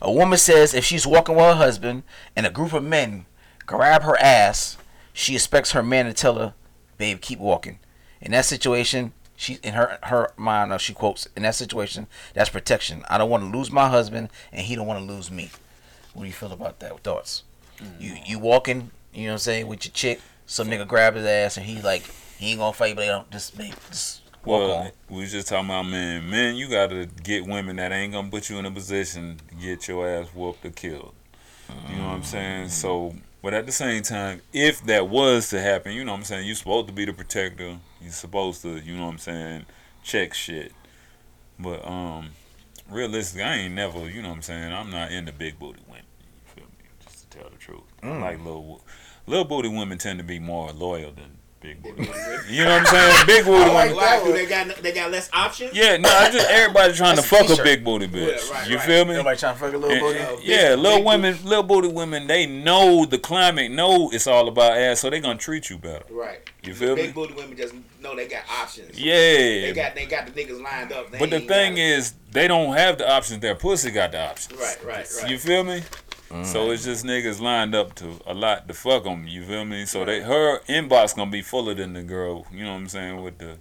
A woman says if she's walking with her husband and a group of men grab her ass, she expects her man to tell her, "Babe, keep walking." In that situation, she in her her mind, uh, she quotes, "In that situation, that's protection. I don't want to lose my husband, and he don't want to lose me." What do you feel about that? Thoughts? You you walking, you know what I'm saying, with your chick, some nigga grab his ass and he like he ain't gonna fight, but they don't just make just Well, we was just talking about men. Men, you gotta get women that ain't gonna put you in a position to get your ass whooped or killed. You know what I'm saying? So, but at the same time, if that was to happen, you know what I'm saying, you're supposed to be the protector. You're supposed to, you know what I'm saying, check shit. But um, realistically, I ain't never, you know what I'm saying, I'm not into big booty women. You feel me? Just to tell the truth, I like little little booty women tend to be more loyal than big booty. You know what I'm saying? Big booty Why? women. Why? Do they got they got less options? Yeah, no, I just everybody trying to fuck a fuck big booty bitch. Yeah, right, you right. feel me? Everybody trying to fuck a little And- booty. big- yeah, little big women, little booty women, they know the climate, know it's all about ass, so they gonna treat you better. Right. You feel Big me? Big booty women just know they got options. Yeah. They got they got the niggas lined up. They but the thing got- is, they don't have the options. Their pussy got the options. Right, right, right. You feel me? Mm. So it's just niggas lined up to a lot to fuck them. You feel me? So they her inbox gonna be fuller than the girl. You know what I'm saying with the.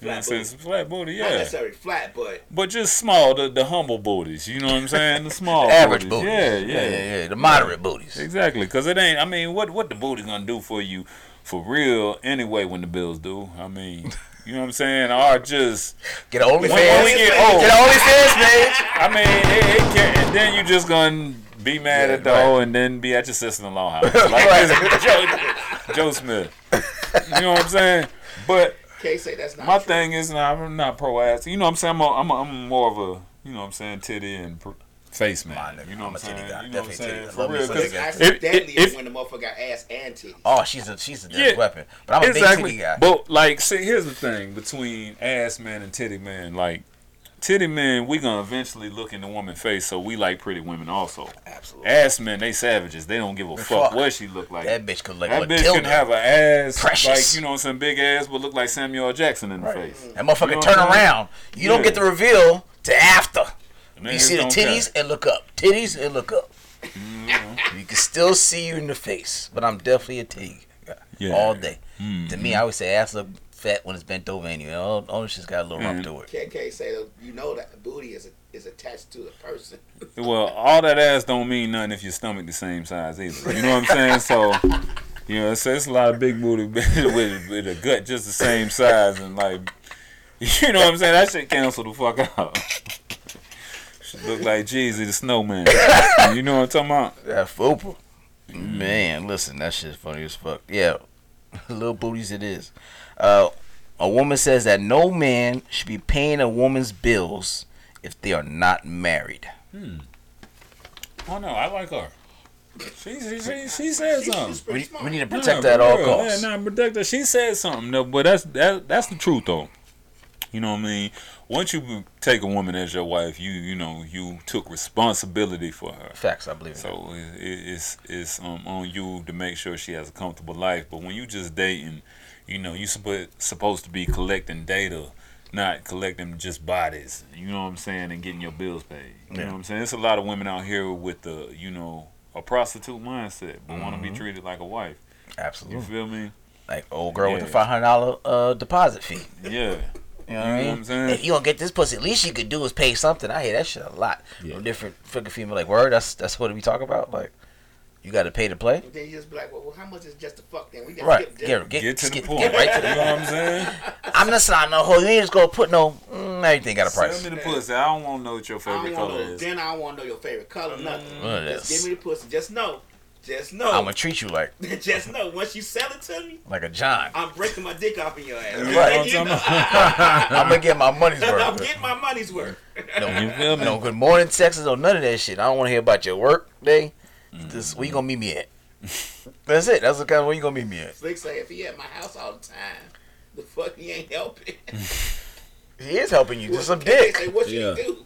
You know what I'm Flat saying? booty. Flat booty, not yeah. necessarily flat, but But just small, the, the humble booties. You know what I'm saying? The small (laughs) Average booties. booties. Yeah, yeah, yeah. yeah, yeah. The moderate booties. Exactly, because it ain't. I mean, what what the booty gonna do for you, for real? Anyway, when the bills do, I mean, you know what I'm saying? Or just, Get an OnlyFans. when we get old. Get an OnlyFans, man. I mean, it, it can, and then you just gonna be mad Yeah, at the right. hoe, and then be at your sister-in-law house, (laughs) like this Joe, Joe Smith. You know what I'm saying? But Kay say that's not my true. thing is, nah, I'm not pro ass. You know what I'm saying? I'm, a, I'm, a, I'm more of a, you know what I'm saying, titty and pr- face man. Mine, You know I'm what a I'm titty saying? guy. You know what I'm Definitely saying? titty. I For real, some 'cause titty. It's if- actually deadly if- when the motherfucker got ass and titties. Oh, she's a she's a deadly Yeah. weapon. But I'm a big exactly. titty guy. But like, see, here's the thing between ass man and titty man. Like, titty man, we gonna eventually look in the woman's face, so we like pretty women also. Absolutely. Ass men, they savages. They don't give a fuck fuck. what she look like. That bitch could look. That like bitch Matilda. can have an ass Precious. like you know, some big ass, but look like Samuel Jackson in the face. That motherfucker You know turn around. You don't get the reveal to after. You see the titties and look up. Titties and look up. Mm-hmm. You can still see you in the face, but I'm definitely a titty guy Yeah. Mm-hmm. all day. To me, I would say ass look fat when it's bent over anyway. All, all shit's got a little rump Mhm. to it. KK say that you know that the booty is is attached to the person. (laughs) Well, all that ass don't mean nothing if your stomach the same size either. You know what I'm saying? So, you know, it's, it's a lot of big booty (laughs) with, with a gut just the same size and like, you know what I'm saying? That shit cancel the fuck out. Should look like Jeezy the Snowman. You know what I'm talking about? That fupa. Man, listen, that shit's funny as fuck. Yeah, (laughs) little booties it is. Uh, a woman says that no man should be paying a woman's bills if they are not married. Oh no, I like her. She she she, she said She's, something. We, we need to protect for that at all real. costs. Yeah, nah, protect her. She said something though, but that's that that's the truth though. You know what I mean? Once you take a woman as your wife, you you know you took responsibility for her. Facts, I believe. So it, it, it's it's um, on you to make sure she has a comfortable life. But when you just dating, you know you supposed supposed to be collecting data, not collecting just bodies. You know what I'm saying, and getting your bills paid. You know what I'm saying? There's a lot of women out here with the you know a prostitute mindset, but want to be treated like a wife. Absolutely. You feel me? Like old girl with the five hundred dollar uh, deposit fee. Yeah. You know what You I mean? what I'm saying? If you don't get this pussy, at least you could do is pay something. I hear that shit a lot Yeah. from different fucking female. Like, word, that's that's what we talk about. Like, You got to pay to play. And then you just be like, well, well how much is just the fuck then? We got Right. skip Get, dinner. get, Get to the skip- point. get right to (laughs) You know what I'm saying? (laughs) I'm not not no hoe. You ain't just gonna put no. Mm, everything got a price. Send me the pussy. I don't want to know what your favorite don't color no is. dinner. I don't want to know your favorite color. Nothing. Well, Just yes. give me the pussy. Just know. Just know. I'm gonna treat you like (laughs) just know. Once you sell it to me, like a John. I'm breaking my dick off in your ass. Right. You know? I'm gonna get my money's worth. I'm worth. getting my money's worth. No, you feel me? No good morning texts or none of that shit. I don't want to hear about your work day. Mm-hmm. This where you gonna meet me at? (laughs) That's it. That's the kind of where you gonna meet me at. Slick say if he at my house all the time, the fuck he ain't helping. He is helping you. Just some (laughs) dick. say, what should Yeah. he do?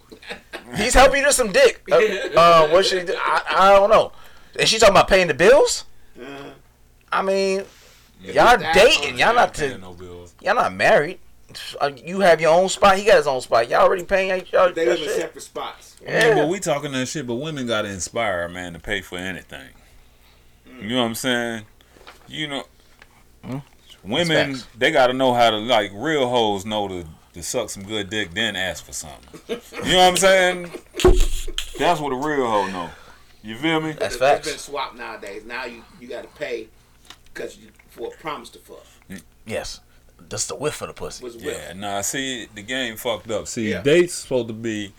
He's helping you do some dick. Uh, (laughs) uh, what should he do? I, I don't know. Is she talking about paying the bills? Uh, I mean, if y'all dating. Y'all not to, no bills. y'all not married. Uh, You have your own spot. He got his own spot. Y'all already paying y'all. They y'all live in separate spots. Yeah, but we talking that shit, but women gotta inspire a man to pay for anything. You know what I'm saying? You know, hmm? women they gotta know how to like real hoes know to to suck some good dick, then ask for something. You know what I'm saying? That's what a real hoe know. You feel me? That's It's- It's been swapped nowadays. Now you you got to pay because you for a promise to fuck. Yes. Just the whiff of the pussy. Was with. Yeah, nah. See, the game fucked up. See, Yeah. dates supposed to be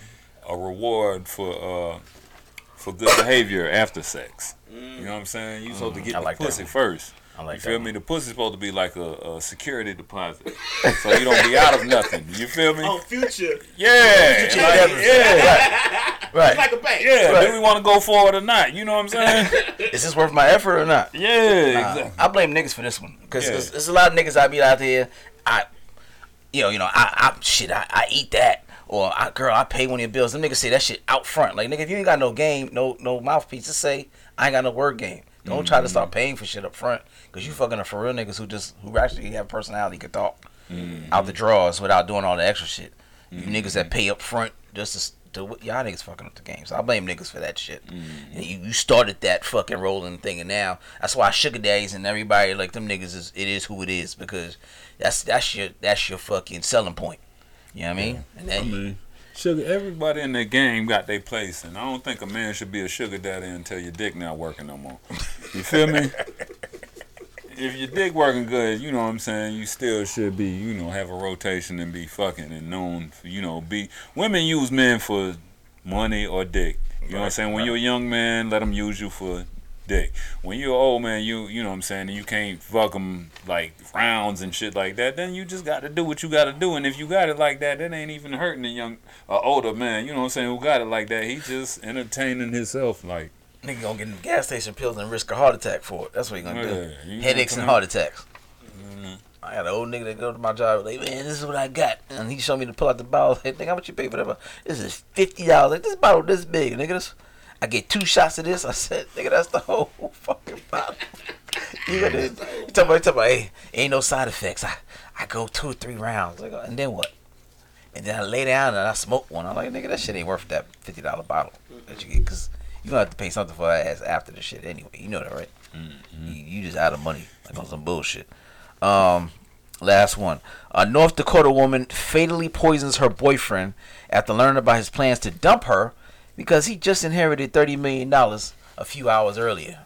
a reward for uh for good behavior after sex. You know what I'm saying? You supposed to get I the like pussy one. first. I like You feel that me? one. The pussy's supposed to be like a, a security deposit, so you don't be out of nothing. You feel me? (laughs) On future, Yeah, future like, endeavors. yeah, it's Right. like a bank. yeah. Right. Do we want to go forward or not? You know what I'm saying? (laughs) Is this worth my effort or not? yeah, Nah, exactly. I blame niggas for this one because Yeah. there's a lot of niggas I meet out there. I, you know, you know, I, I shit, I, I eat that, or I, girl, I pay one of your bills. Them niggas say that shit out front. Like nigga, if you ain't got no game, no no mouthpiece, just say I ain't got no word game. Don't mm-hmm. try to start paying for shit up front because you fucking are for real niggas who just who actually have personality, can talk mm-hmm. out the drawers without doing all the extra shit. You mm-hmm. niggas that pay up front just to. to y'all niggas fucking up the game, so I blame niggas for that shit. And you, you started that fucking rolling thing, and now that's why sugar daddies and everybody like them niggas is it is who it is because that's that's your that's your fucking selling point. You know what I mean? And I mean, Sugar, everybody in the game got their place, and I don't think a man should be a sugar daddy until your dick not working no more. You feel me? (laughs) if your dick working good, you know what I'm saying, you still should be, you know, have a rotation and be fucking and known, for, you know, be. Women use men for money or dick. You know what I'm saying? When you're a young man, let them use you for dick. When you're old man, you you know what I'm saying, and you can't fuck them like rounds and shit like that, then you just got to do what you got to do. And if you got it like that, that ain't even hurting a young, uh, older man. You know what I'm saying? Who got it like that? He just entertaining himself. Like, nigga gonna get in the gas station pills and risk a heart attack for it. That's what he gonna do. yeah, you Headaches and heart attacks. I got an old nigga that go to my job like, man, this is what I got, and he showed me to pull out the bottle. (laughs) Hey, nigga, how much you pay for that? bottle? This is fifty dollars. Like this bottle this big, nigga. This, I get two shots of this. I said, nigga, that's the whole fucking bottle. you got to, you talking about, you talking about, hey, ain't no side effects. I, I go two or three rounds. Like, and then what? And then I lay down and I smoke one. I'm like, nigga, that shit ain't worth that fifty dollar bottle that you get, cause you gonna have to pay something for that ass after the shit anyway. You know that, right? You, you just out of money like on some bullshit. Um, last one. A North Dakota woman fatally poisons her boyfriend after learning about his plans to dump her because he just inherited thirty million dollars a few hours earlier.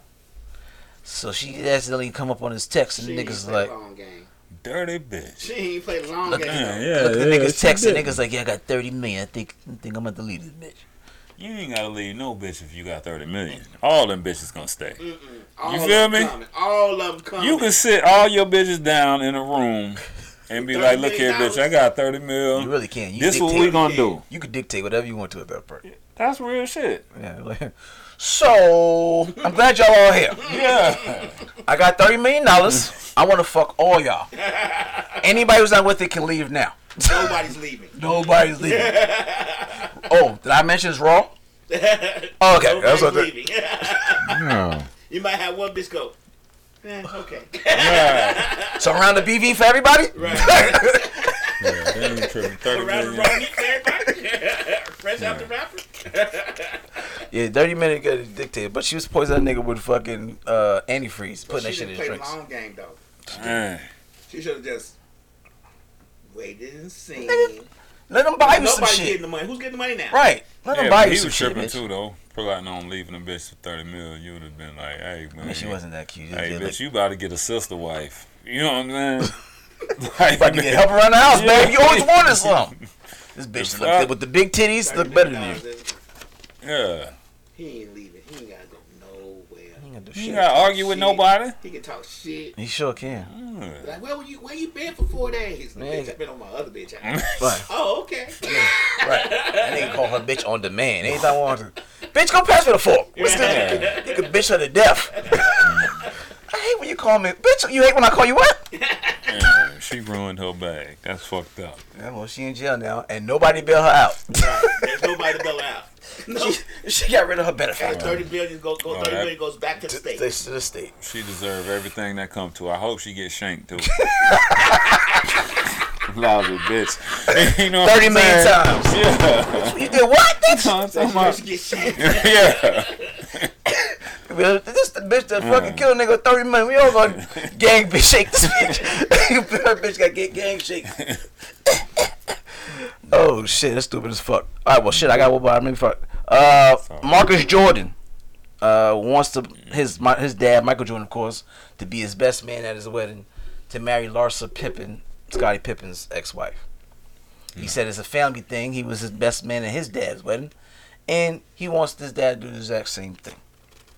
So she accidentally come up on his text and She the niggas play like, long game. dirty bitch. She ain't play long Look, game. man, though. yeah, look at the yeah, niggas she text and niggas like, yeah, I got thirty million. I think I think I'm gonna delete this bitch. You ain't gotta leave no bitch if you got 30 million. All them bitches gonna stay. All You of feel them me? Coming. All of them coming. You can sit all your bitches down in a room and be like, look here, bitch, I got 30 mil. You really can. You This what we gonna do. You can dictate whatever you want to at that point. That's real shit. Yeah. like- So I'm glad y'all all here. Yeah. I got thirty million dollars. I want to fuck all y'all. (laughs) Anybody who's not with it can leave now. Nobody's leaving. (laughs) Nobody's leaving. (laughs) oh, did I mention it's raw? Oh, okay, that's Nobody's what. The, leaving. no. you might have one bitch go. Eh, okay. (laughs) so around the BV for everybody. Right. (laughs) yeah they ain't tripping. 30 Around the million. wrong meat for everybody. (laughs) Fresh out the wrapper. Yeah, thirty minute got it dictated, but she was poisoning that nigga with fucking uh, antifreeze, putting that shit in didn't his play the long game though. Man. She should have just waited and seen. Let him buy you some Nobody's shit. getting the money. Who's getting the money now? Right. Let him Yeah, buy but you he was tripping bitch. too, though. Plotting on leaving a bitch for thirty mil, you would have been like, "Hey man, I mean, she wasn't that cute. Just hey get, bitch, like, you about to get a sister wife." You know what I'm saying? (laughs) (laughs) like, about to get help around the house, Yeah. babe. You always wanted something. (laughs) This bitch look, fuck? with the big titties look better than you. Yeah, He ain't leaving. He ain't gotta go nowhere. He ain't do you shit. gotta argue with Shit. nobody. He can talk shit. He sure can. Mm. Like, where were you? Where you been for four days? Man. Bitch, I've been on my other bitch. house. (laughs) Right. oh, okay. (laughs) Right. That nigga call her bitch on demand. Anytime I want to. Bitch, go pass me the fork. What's that? You can bitch her to death. (laughs) I hate when you call me. Bitch, you hate when I call you what? (laughs) Yeah, she ruined her bag. That's fucked up. Yeah, well, she in jail now, and nobody bail her out. Right. There's nobody to bail out. No. (laughs) she, she got rid of her That benefit. thirty billion goes. Go, Oh, thirty that- goes back to the state. To the state. She deserves everything that come to her. I hope she gets shanked too. (laughs) Lousy bitch. you know what 30 I'm million saying? times. Yeah. You did what, bitch? You know I'm talking about? She get shit. yeah. Well, Bitch that fucking killed a nigga with 30 million. We all gonna (laughs) gang bitch shake this bitch. (laughs) Her bitch gotta get gang shake. (laughs) oh shit, that's stupid as fuck. All right, well shit, I got one more. Maybe fuck. Uh, Marcus Jordan uh wants to his my, his dad Michael Jordan of course to be his best man at his wedding to marry Larsa Pippen, Scottie Pippen's ex-wife. He said it's a family thing. He was his best man at his dad's wedding, and he wants his dad to do the exact same thing.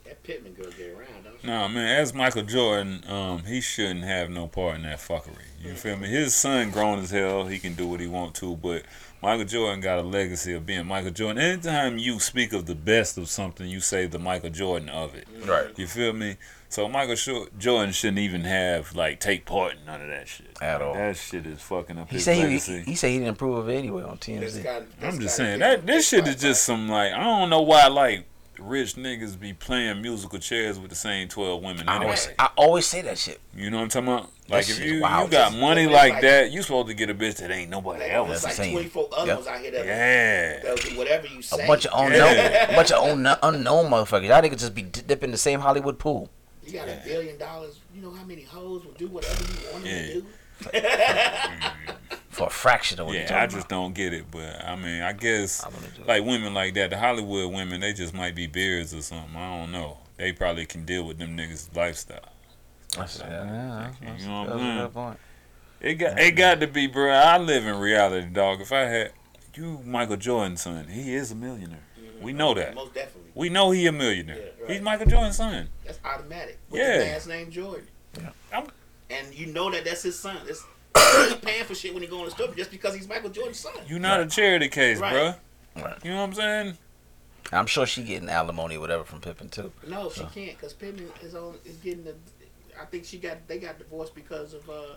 That Pittman girl get around, don't she? No man, as Michael Jordan, um, he shouldn't have no part in that fuckery. You feel me? His son grown as hell. He can do what he want to, but Michael Jordan got a legacy of being Michael Jordan. Anytime you speak of the best of something, you say the Michael Jordan of it. Right. You feel me? So Michael Shor- Jordan shouldn't even have like take part in none of that shit. At all. That shit is fucking up He his said he, legacy. he said he didn't approve of it anyway on This TMZ. guy- this I'm just saying that this shit is just some like I don't know why like rich niggas be playing musical chairs with the same twelve women. I always, I always say that shit. You know what I'm talking about? Like if you wild. you got Just- money like like- that, you supposed to get a bitch that ain't nobody else. There's like insane. 24 other Yep. ones out here that, Yeah. that'll do whatever you say. A bunch of unknown, Yeah. a bunch of unknown, unknown motherfuckers. Y'all niggas just be dipping the same Hollywood pool. You got a billion dollars. You know how many hoes will do whatever you want them Yeah. to do? For a fraction of what you're Yeah, I just don't get it, but I mean, I guess I'm gonna do it. like women like that, the Hollywood women, they just might be beards or something. I don't know. They probably can deal with them niggas' lifestyle. about. Yeah, yeah, that's, You know what I'm saying? point. It got it got to be, bro. I live in reality, dog. If I had you, Michael Jordan's son, he is a millionaire. Mm-hmm. We know that. Most definitely. We know he a millionaire. Yeah, right. He's Michael Jordan's son. That's automatic. With Yeah. the man's name Jordan. Yeah. I'm- And you know that that's his son. It's, (coughs) he's paying for shit when he go on the store just because he's Michael Jordan's son. You not a charity case, Right. bro. Right. You know what I'm saying? I'm sure she getting alimony or whatever from Pippen too. No, she can't because Pittman is on is getting the. I think she got they got divorced because of uh,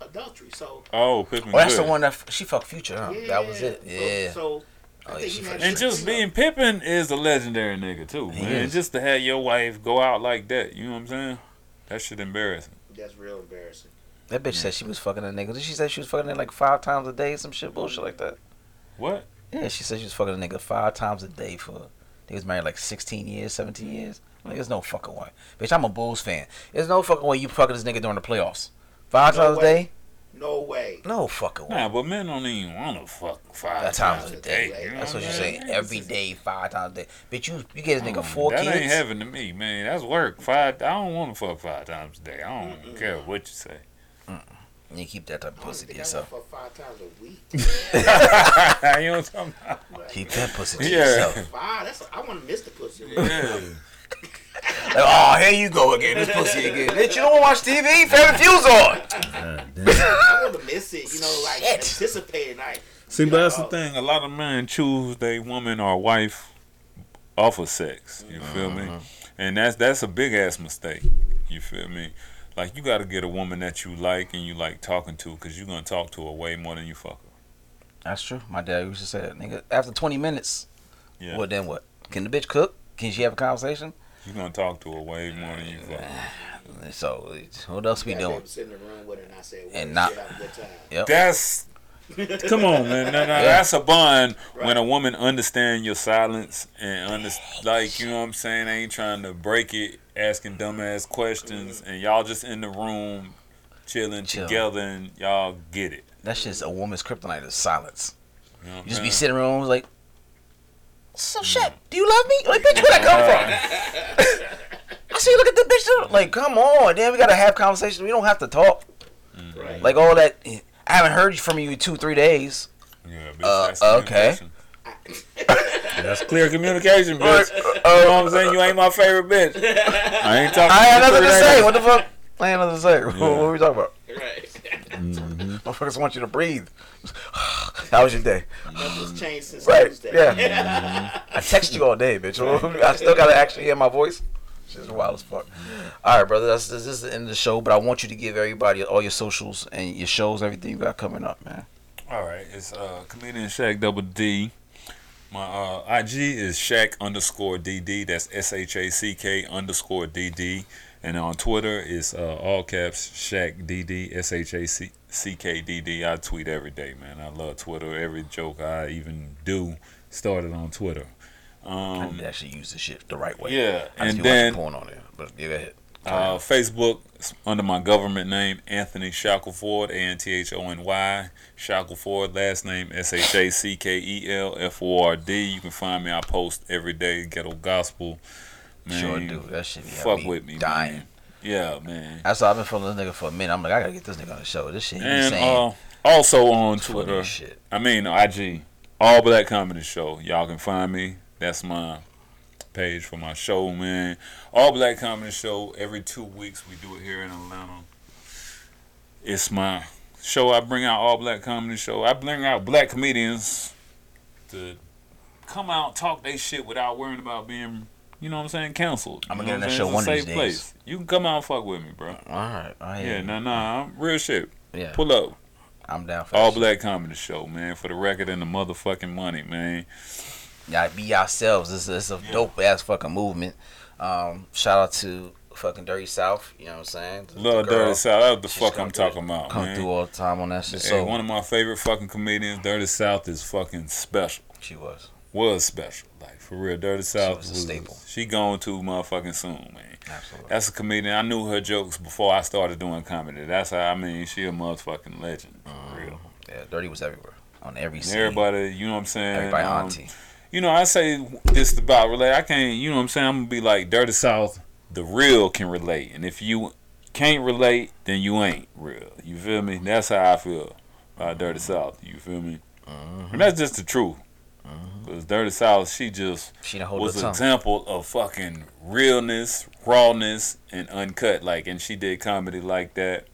adultery. So Oh, Pippen. Oh, that's the one that f- she fucked Future. Huh? yeah, that was it. Yeah. So, Oh, yeah, she he fucked had And just to being Pippen is a legendary nigga too, He man. is. Just to have your wife go out like that, you know what I'm saying? That shit embarrassing. That's real embarrassing. That bitch said she was fucking a nigga. Did she say she was fucking it like five times a day? Some shit bullshit like that. What? Yeah, she said she was fucking a nigga five times a day for. They was married like 16 years, 17 years. Like, there's no fucking way. Bitch, I'm a Bulls fan. There's no fucking way you fucking this nigga during the playoffs. Five No times a day? No way. No fucking way. Nah, but men don't even want to fuck five Five times, times a a day. day. you know That's what you're saying. Every day, five times a day. Bitch, you you get a nigga four. that kids. ain't heaven to me, man. That's work. Five. I don't want to fuck five times a day. I don't care what you say. You keep that type of pussy to think I yourself. went for five times a week. (laughs) (laughs) you know what I'm talking about? Keep that pussy to Yeah. yourself. Five. That's I want to miss the pussy. Yeah. Like, oh, here you go again. This pussy again. Bitch, you don't watch TV? Favorite views on. I want to miss it. You know, like Shit. anticipating. Like See, but that's the thing. A lot of men choose their woman or wife off of sex. You feel me? Uh-huh. And that's that's a big ass mistake. You feel me? Like you got to get a woman that you like and you like talking to, cause you're gonna talk to her way more than you fuck her. That's true. My dad used to say that. Nigga, after 20 minutes, Yeah. well then what? Can the bitch cook? Can she have a conversation? You're gonna talk to her way more than you uh, fuck her. So, what else we you gotta be doing? able to sit in the room with her and I say, well, And and not- not have a good time. Yep. That's come on, man. No, no, that's a bond when a woman understand your silence and under, like you know what I'm saying. Ain't trying to break it, asking dumbass questions, mm-hmm. and y'all just in the room chilling Chill. together, and y'all get it. That's just a woman's kryptonite is silence. You know You just be sitting around like So shit, do you love me? Like, bitch, where that come from? (laughs) I see, you look at the bitch. Like, come on, then we gotta have conversation. We don't have to talk. Right. Like all that. I haven't heard from you in two, three days. Yeah, bitch, Uh, that's okay. (laughs) That's clear communication, bitch. Uh, you know what I'm saying? You ain't my favorite bitch. I ain't talking. I had nothing to say. days. What the fuck? I had nothing to say. (laughs) What, what were we talking about? Right. Motherfuckers want you to breathe. (sighs) How was your day? Nothing's changed since Right. Tuesday. Yeah. (laughs) I text you all day, bitch. (laughs) I still gotta actually hear my voice. Shit's wild as fuck. All right, brother. That's this is the end of the show, but I want you to give everybody all your socials and your shows, everything you got coming up, man. All right, it's uh comedian Shack Double D. My uh IG is Shack underscore DD. That's S H A C K underscore DD. And on Twitter it's uh all caps Shack DD S H A C C K D D. I tweet every day, man. I love Twitter. Every joke I even do started on Twitter. I Um to actually use this shit the right way. Yeah, I and then- porn on there, but ahead. Uh, Facebook under my government name, Anthony Shackelford, A N T H O N Y. Shackelford, last name S H A C K E L F O R D. You can find me. I post every day, ghetto gospel. Man, Sure do. That shit fuck with me, dying. man. Yeah, man. That's why I've been following this nigga for a minute. I'm like, I gotta get this nigga on the show. This shit And uh, also on Twitter, shit. I mean IG, All Black Comedy Show. Y'all can find me. That's my page for my show, man. All Black Comedy Show. Every two weeks we do it here in Atlanta. It's my show. I bring out All Black Comedy Show. I bring out black comedians to come out talk they shit without worrying about being, you know what I'm saying, canceled. I'ma get in that I'm show one It's of safe these place. You can come out and fuck with me, bro. All right. I Yeah, you. nah, nah, I'm real shit. Yeah. Pull up. I'm down for All that shit. Black Comedy Show, man, for the record and the motherfucking money, man. Y'all be ourselves. This is a dope ass fucking movement. Um, shout out to fucking Dirty South. You know what I'm saying? The- Love the Dirty South. That's the fuck I'm through- talking about, Come man. through all the time on that shit. Hey, So one of my favorite fucking comedians, Dirty South, is fucking special. she was. Was special, like for real. Dirty South was a staple. She going to motherfucking soon, man. Absolutely. That's a comedian. I knew her jokes before I started doing comedy. That's how I mean. She a motherfucking legend, for real. Yeah, Dirty was everywhere on every scene. everybody, you know what I'm saying? Everybody Um, auntie. You know, I say this about relate. I can't. You know what I'm saying? I'm gonna be like Dirty South. The real can relate, and if you can't relate, then you ain't real. You feel me? That's how I feel about Dirty South. You feel me? And that's just the truth. Cause Dirty South, she just She was an example of fucking realness, rawness, and uncut. Like, and she did comedy like that.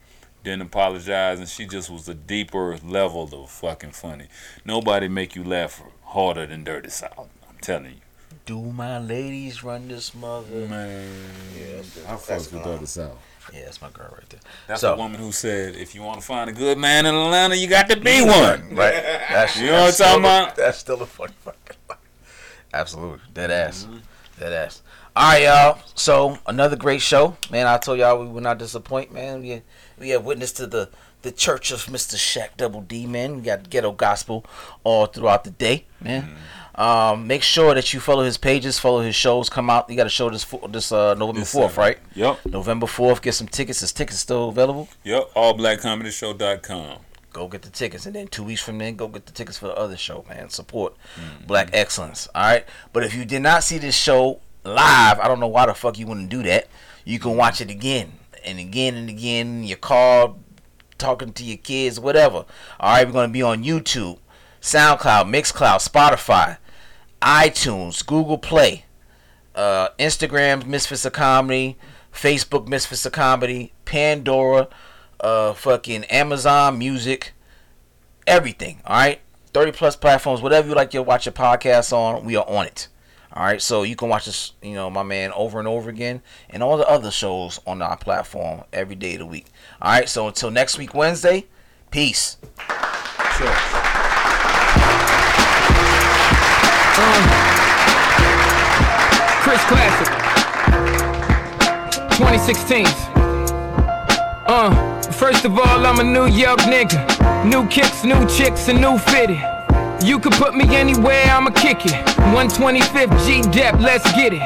Didn't apologize, and she just was a deeper level of fucking funny. Nobody make you laugh harder than Dirty South. I'm telling you. Do my ladies run this mother? Man, Yeah, I fucks with Dirty South. Yeah, that's my girl right there. That's So- the woman who said, "If you want to find a good man in Atlanta, you got to be one." Right. That's, (laughs) You know what I'm talking a- about? That's still a funny fucking. Absolutely. Dead ass. Dead ass. All right, y'all. So another great show, man. I told y'all we would not disappoint, man. We we have witness to the the Church of Mr. Shack Double D, man. We got ghetto gospel all throughout the day, man. Mm-hmm. Um, make sure that you follow his pages, follow his shows. Come out. You got a show this this uh, November fourth, right? Yep. November fourth. Get some tickets. His tickets still available. Yep. AllBlackComedyShow.com. go get the tickets, and then two weeks from then, go get the tickets for the other show, man. Support Black Excellence, all right. But if you did not see this show live, I don't know why the fuck you wouldn't do that. You can watch it again and again and again in your car, talking to your kids, whatever. All right, we're gonna be on YouTube, SoundCloud, Mixcloud, Spotify, iTunes, Google Play, uh, Instagram, Misfits of Comedy, Facebook, Misfits of Comedy, Pandora, uh, fucking Amazon Music, everything. All right, thirty plus platforms, whatever you like to watch your podcast on, we are on it. All right, so you can watch this, you know, my man over and over again, and all the other shows on our platform every day of the week. All right, so until next week Wednesday, peace. Chris Classic. 2016. Uh, first of all, I'm a New York nigga. New kicks, new chicks, and new fitted. You can put me anywhere, I'ma kick it. 125th G Dep, let's get it.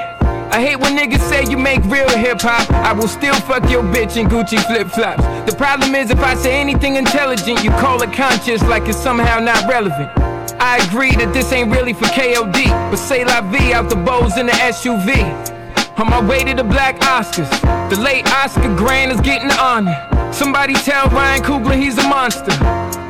I hate when niggas say you make real hip hop. I will still fuck your bitch in Gucci flip flops. The problem is if I say anything intelligent, you call it conscious like it's somehow not relevant. I agree that this ain't really for KOD, but say la vie out the bows in the SUV. On my way to the black Oscars, the late Oscar Grant is getting honored. Somebody tell Ryan Coogler he's a monster.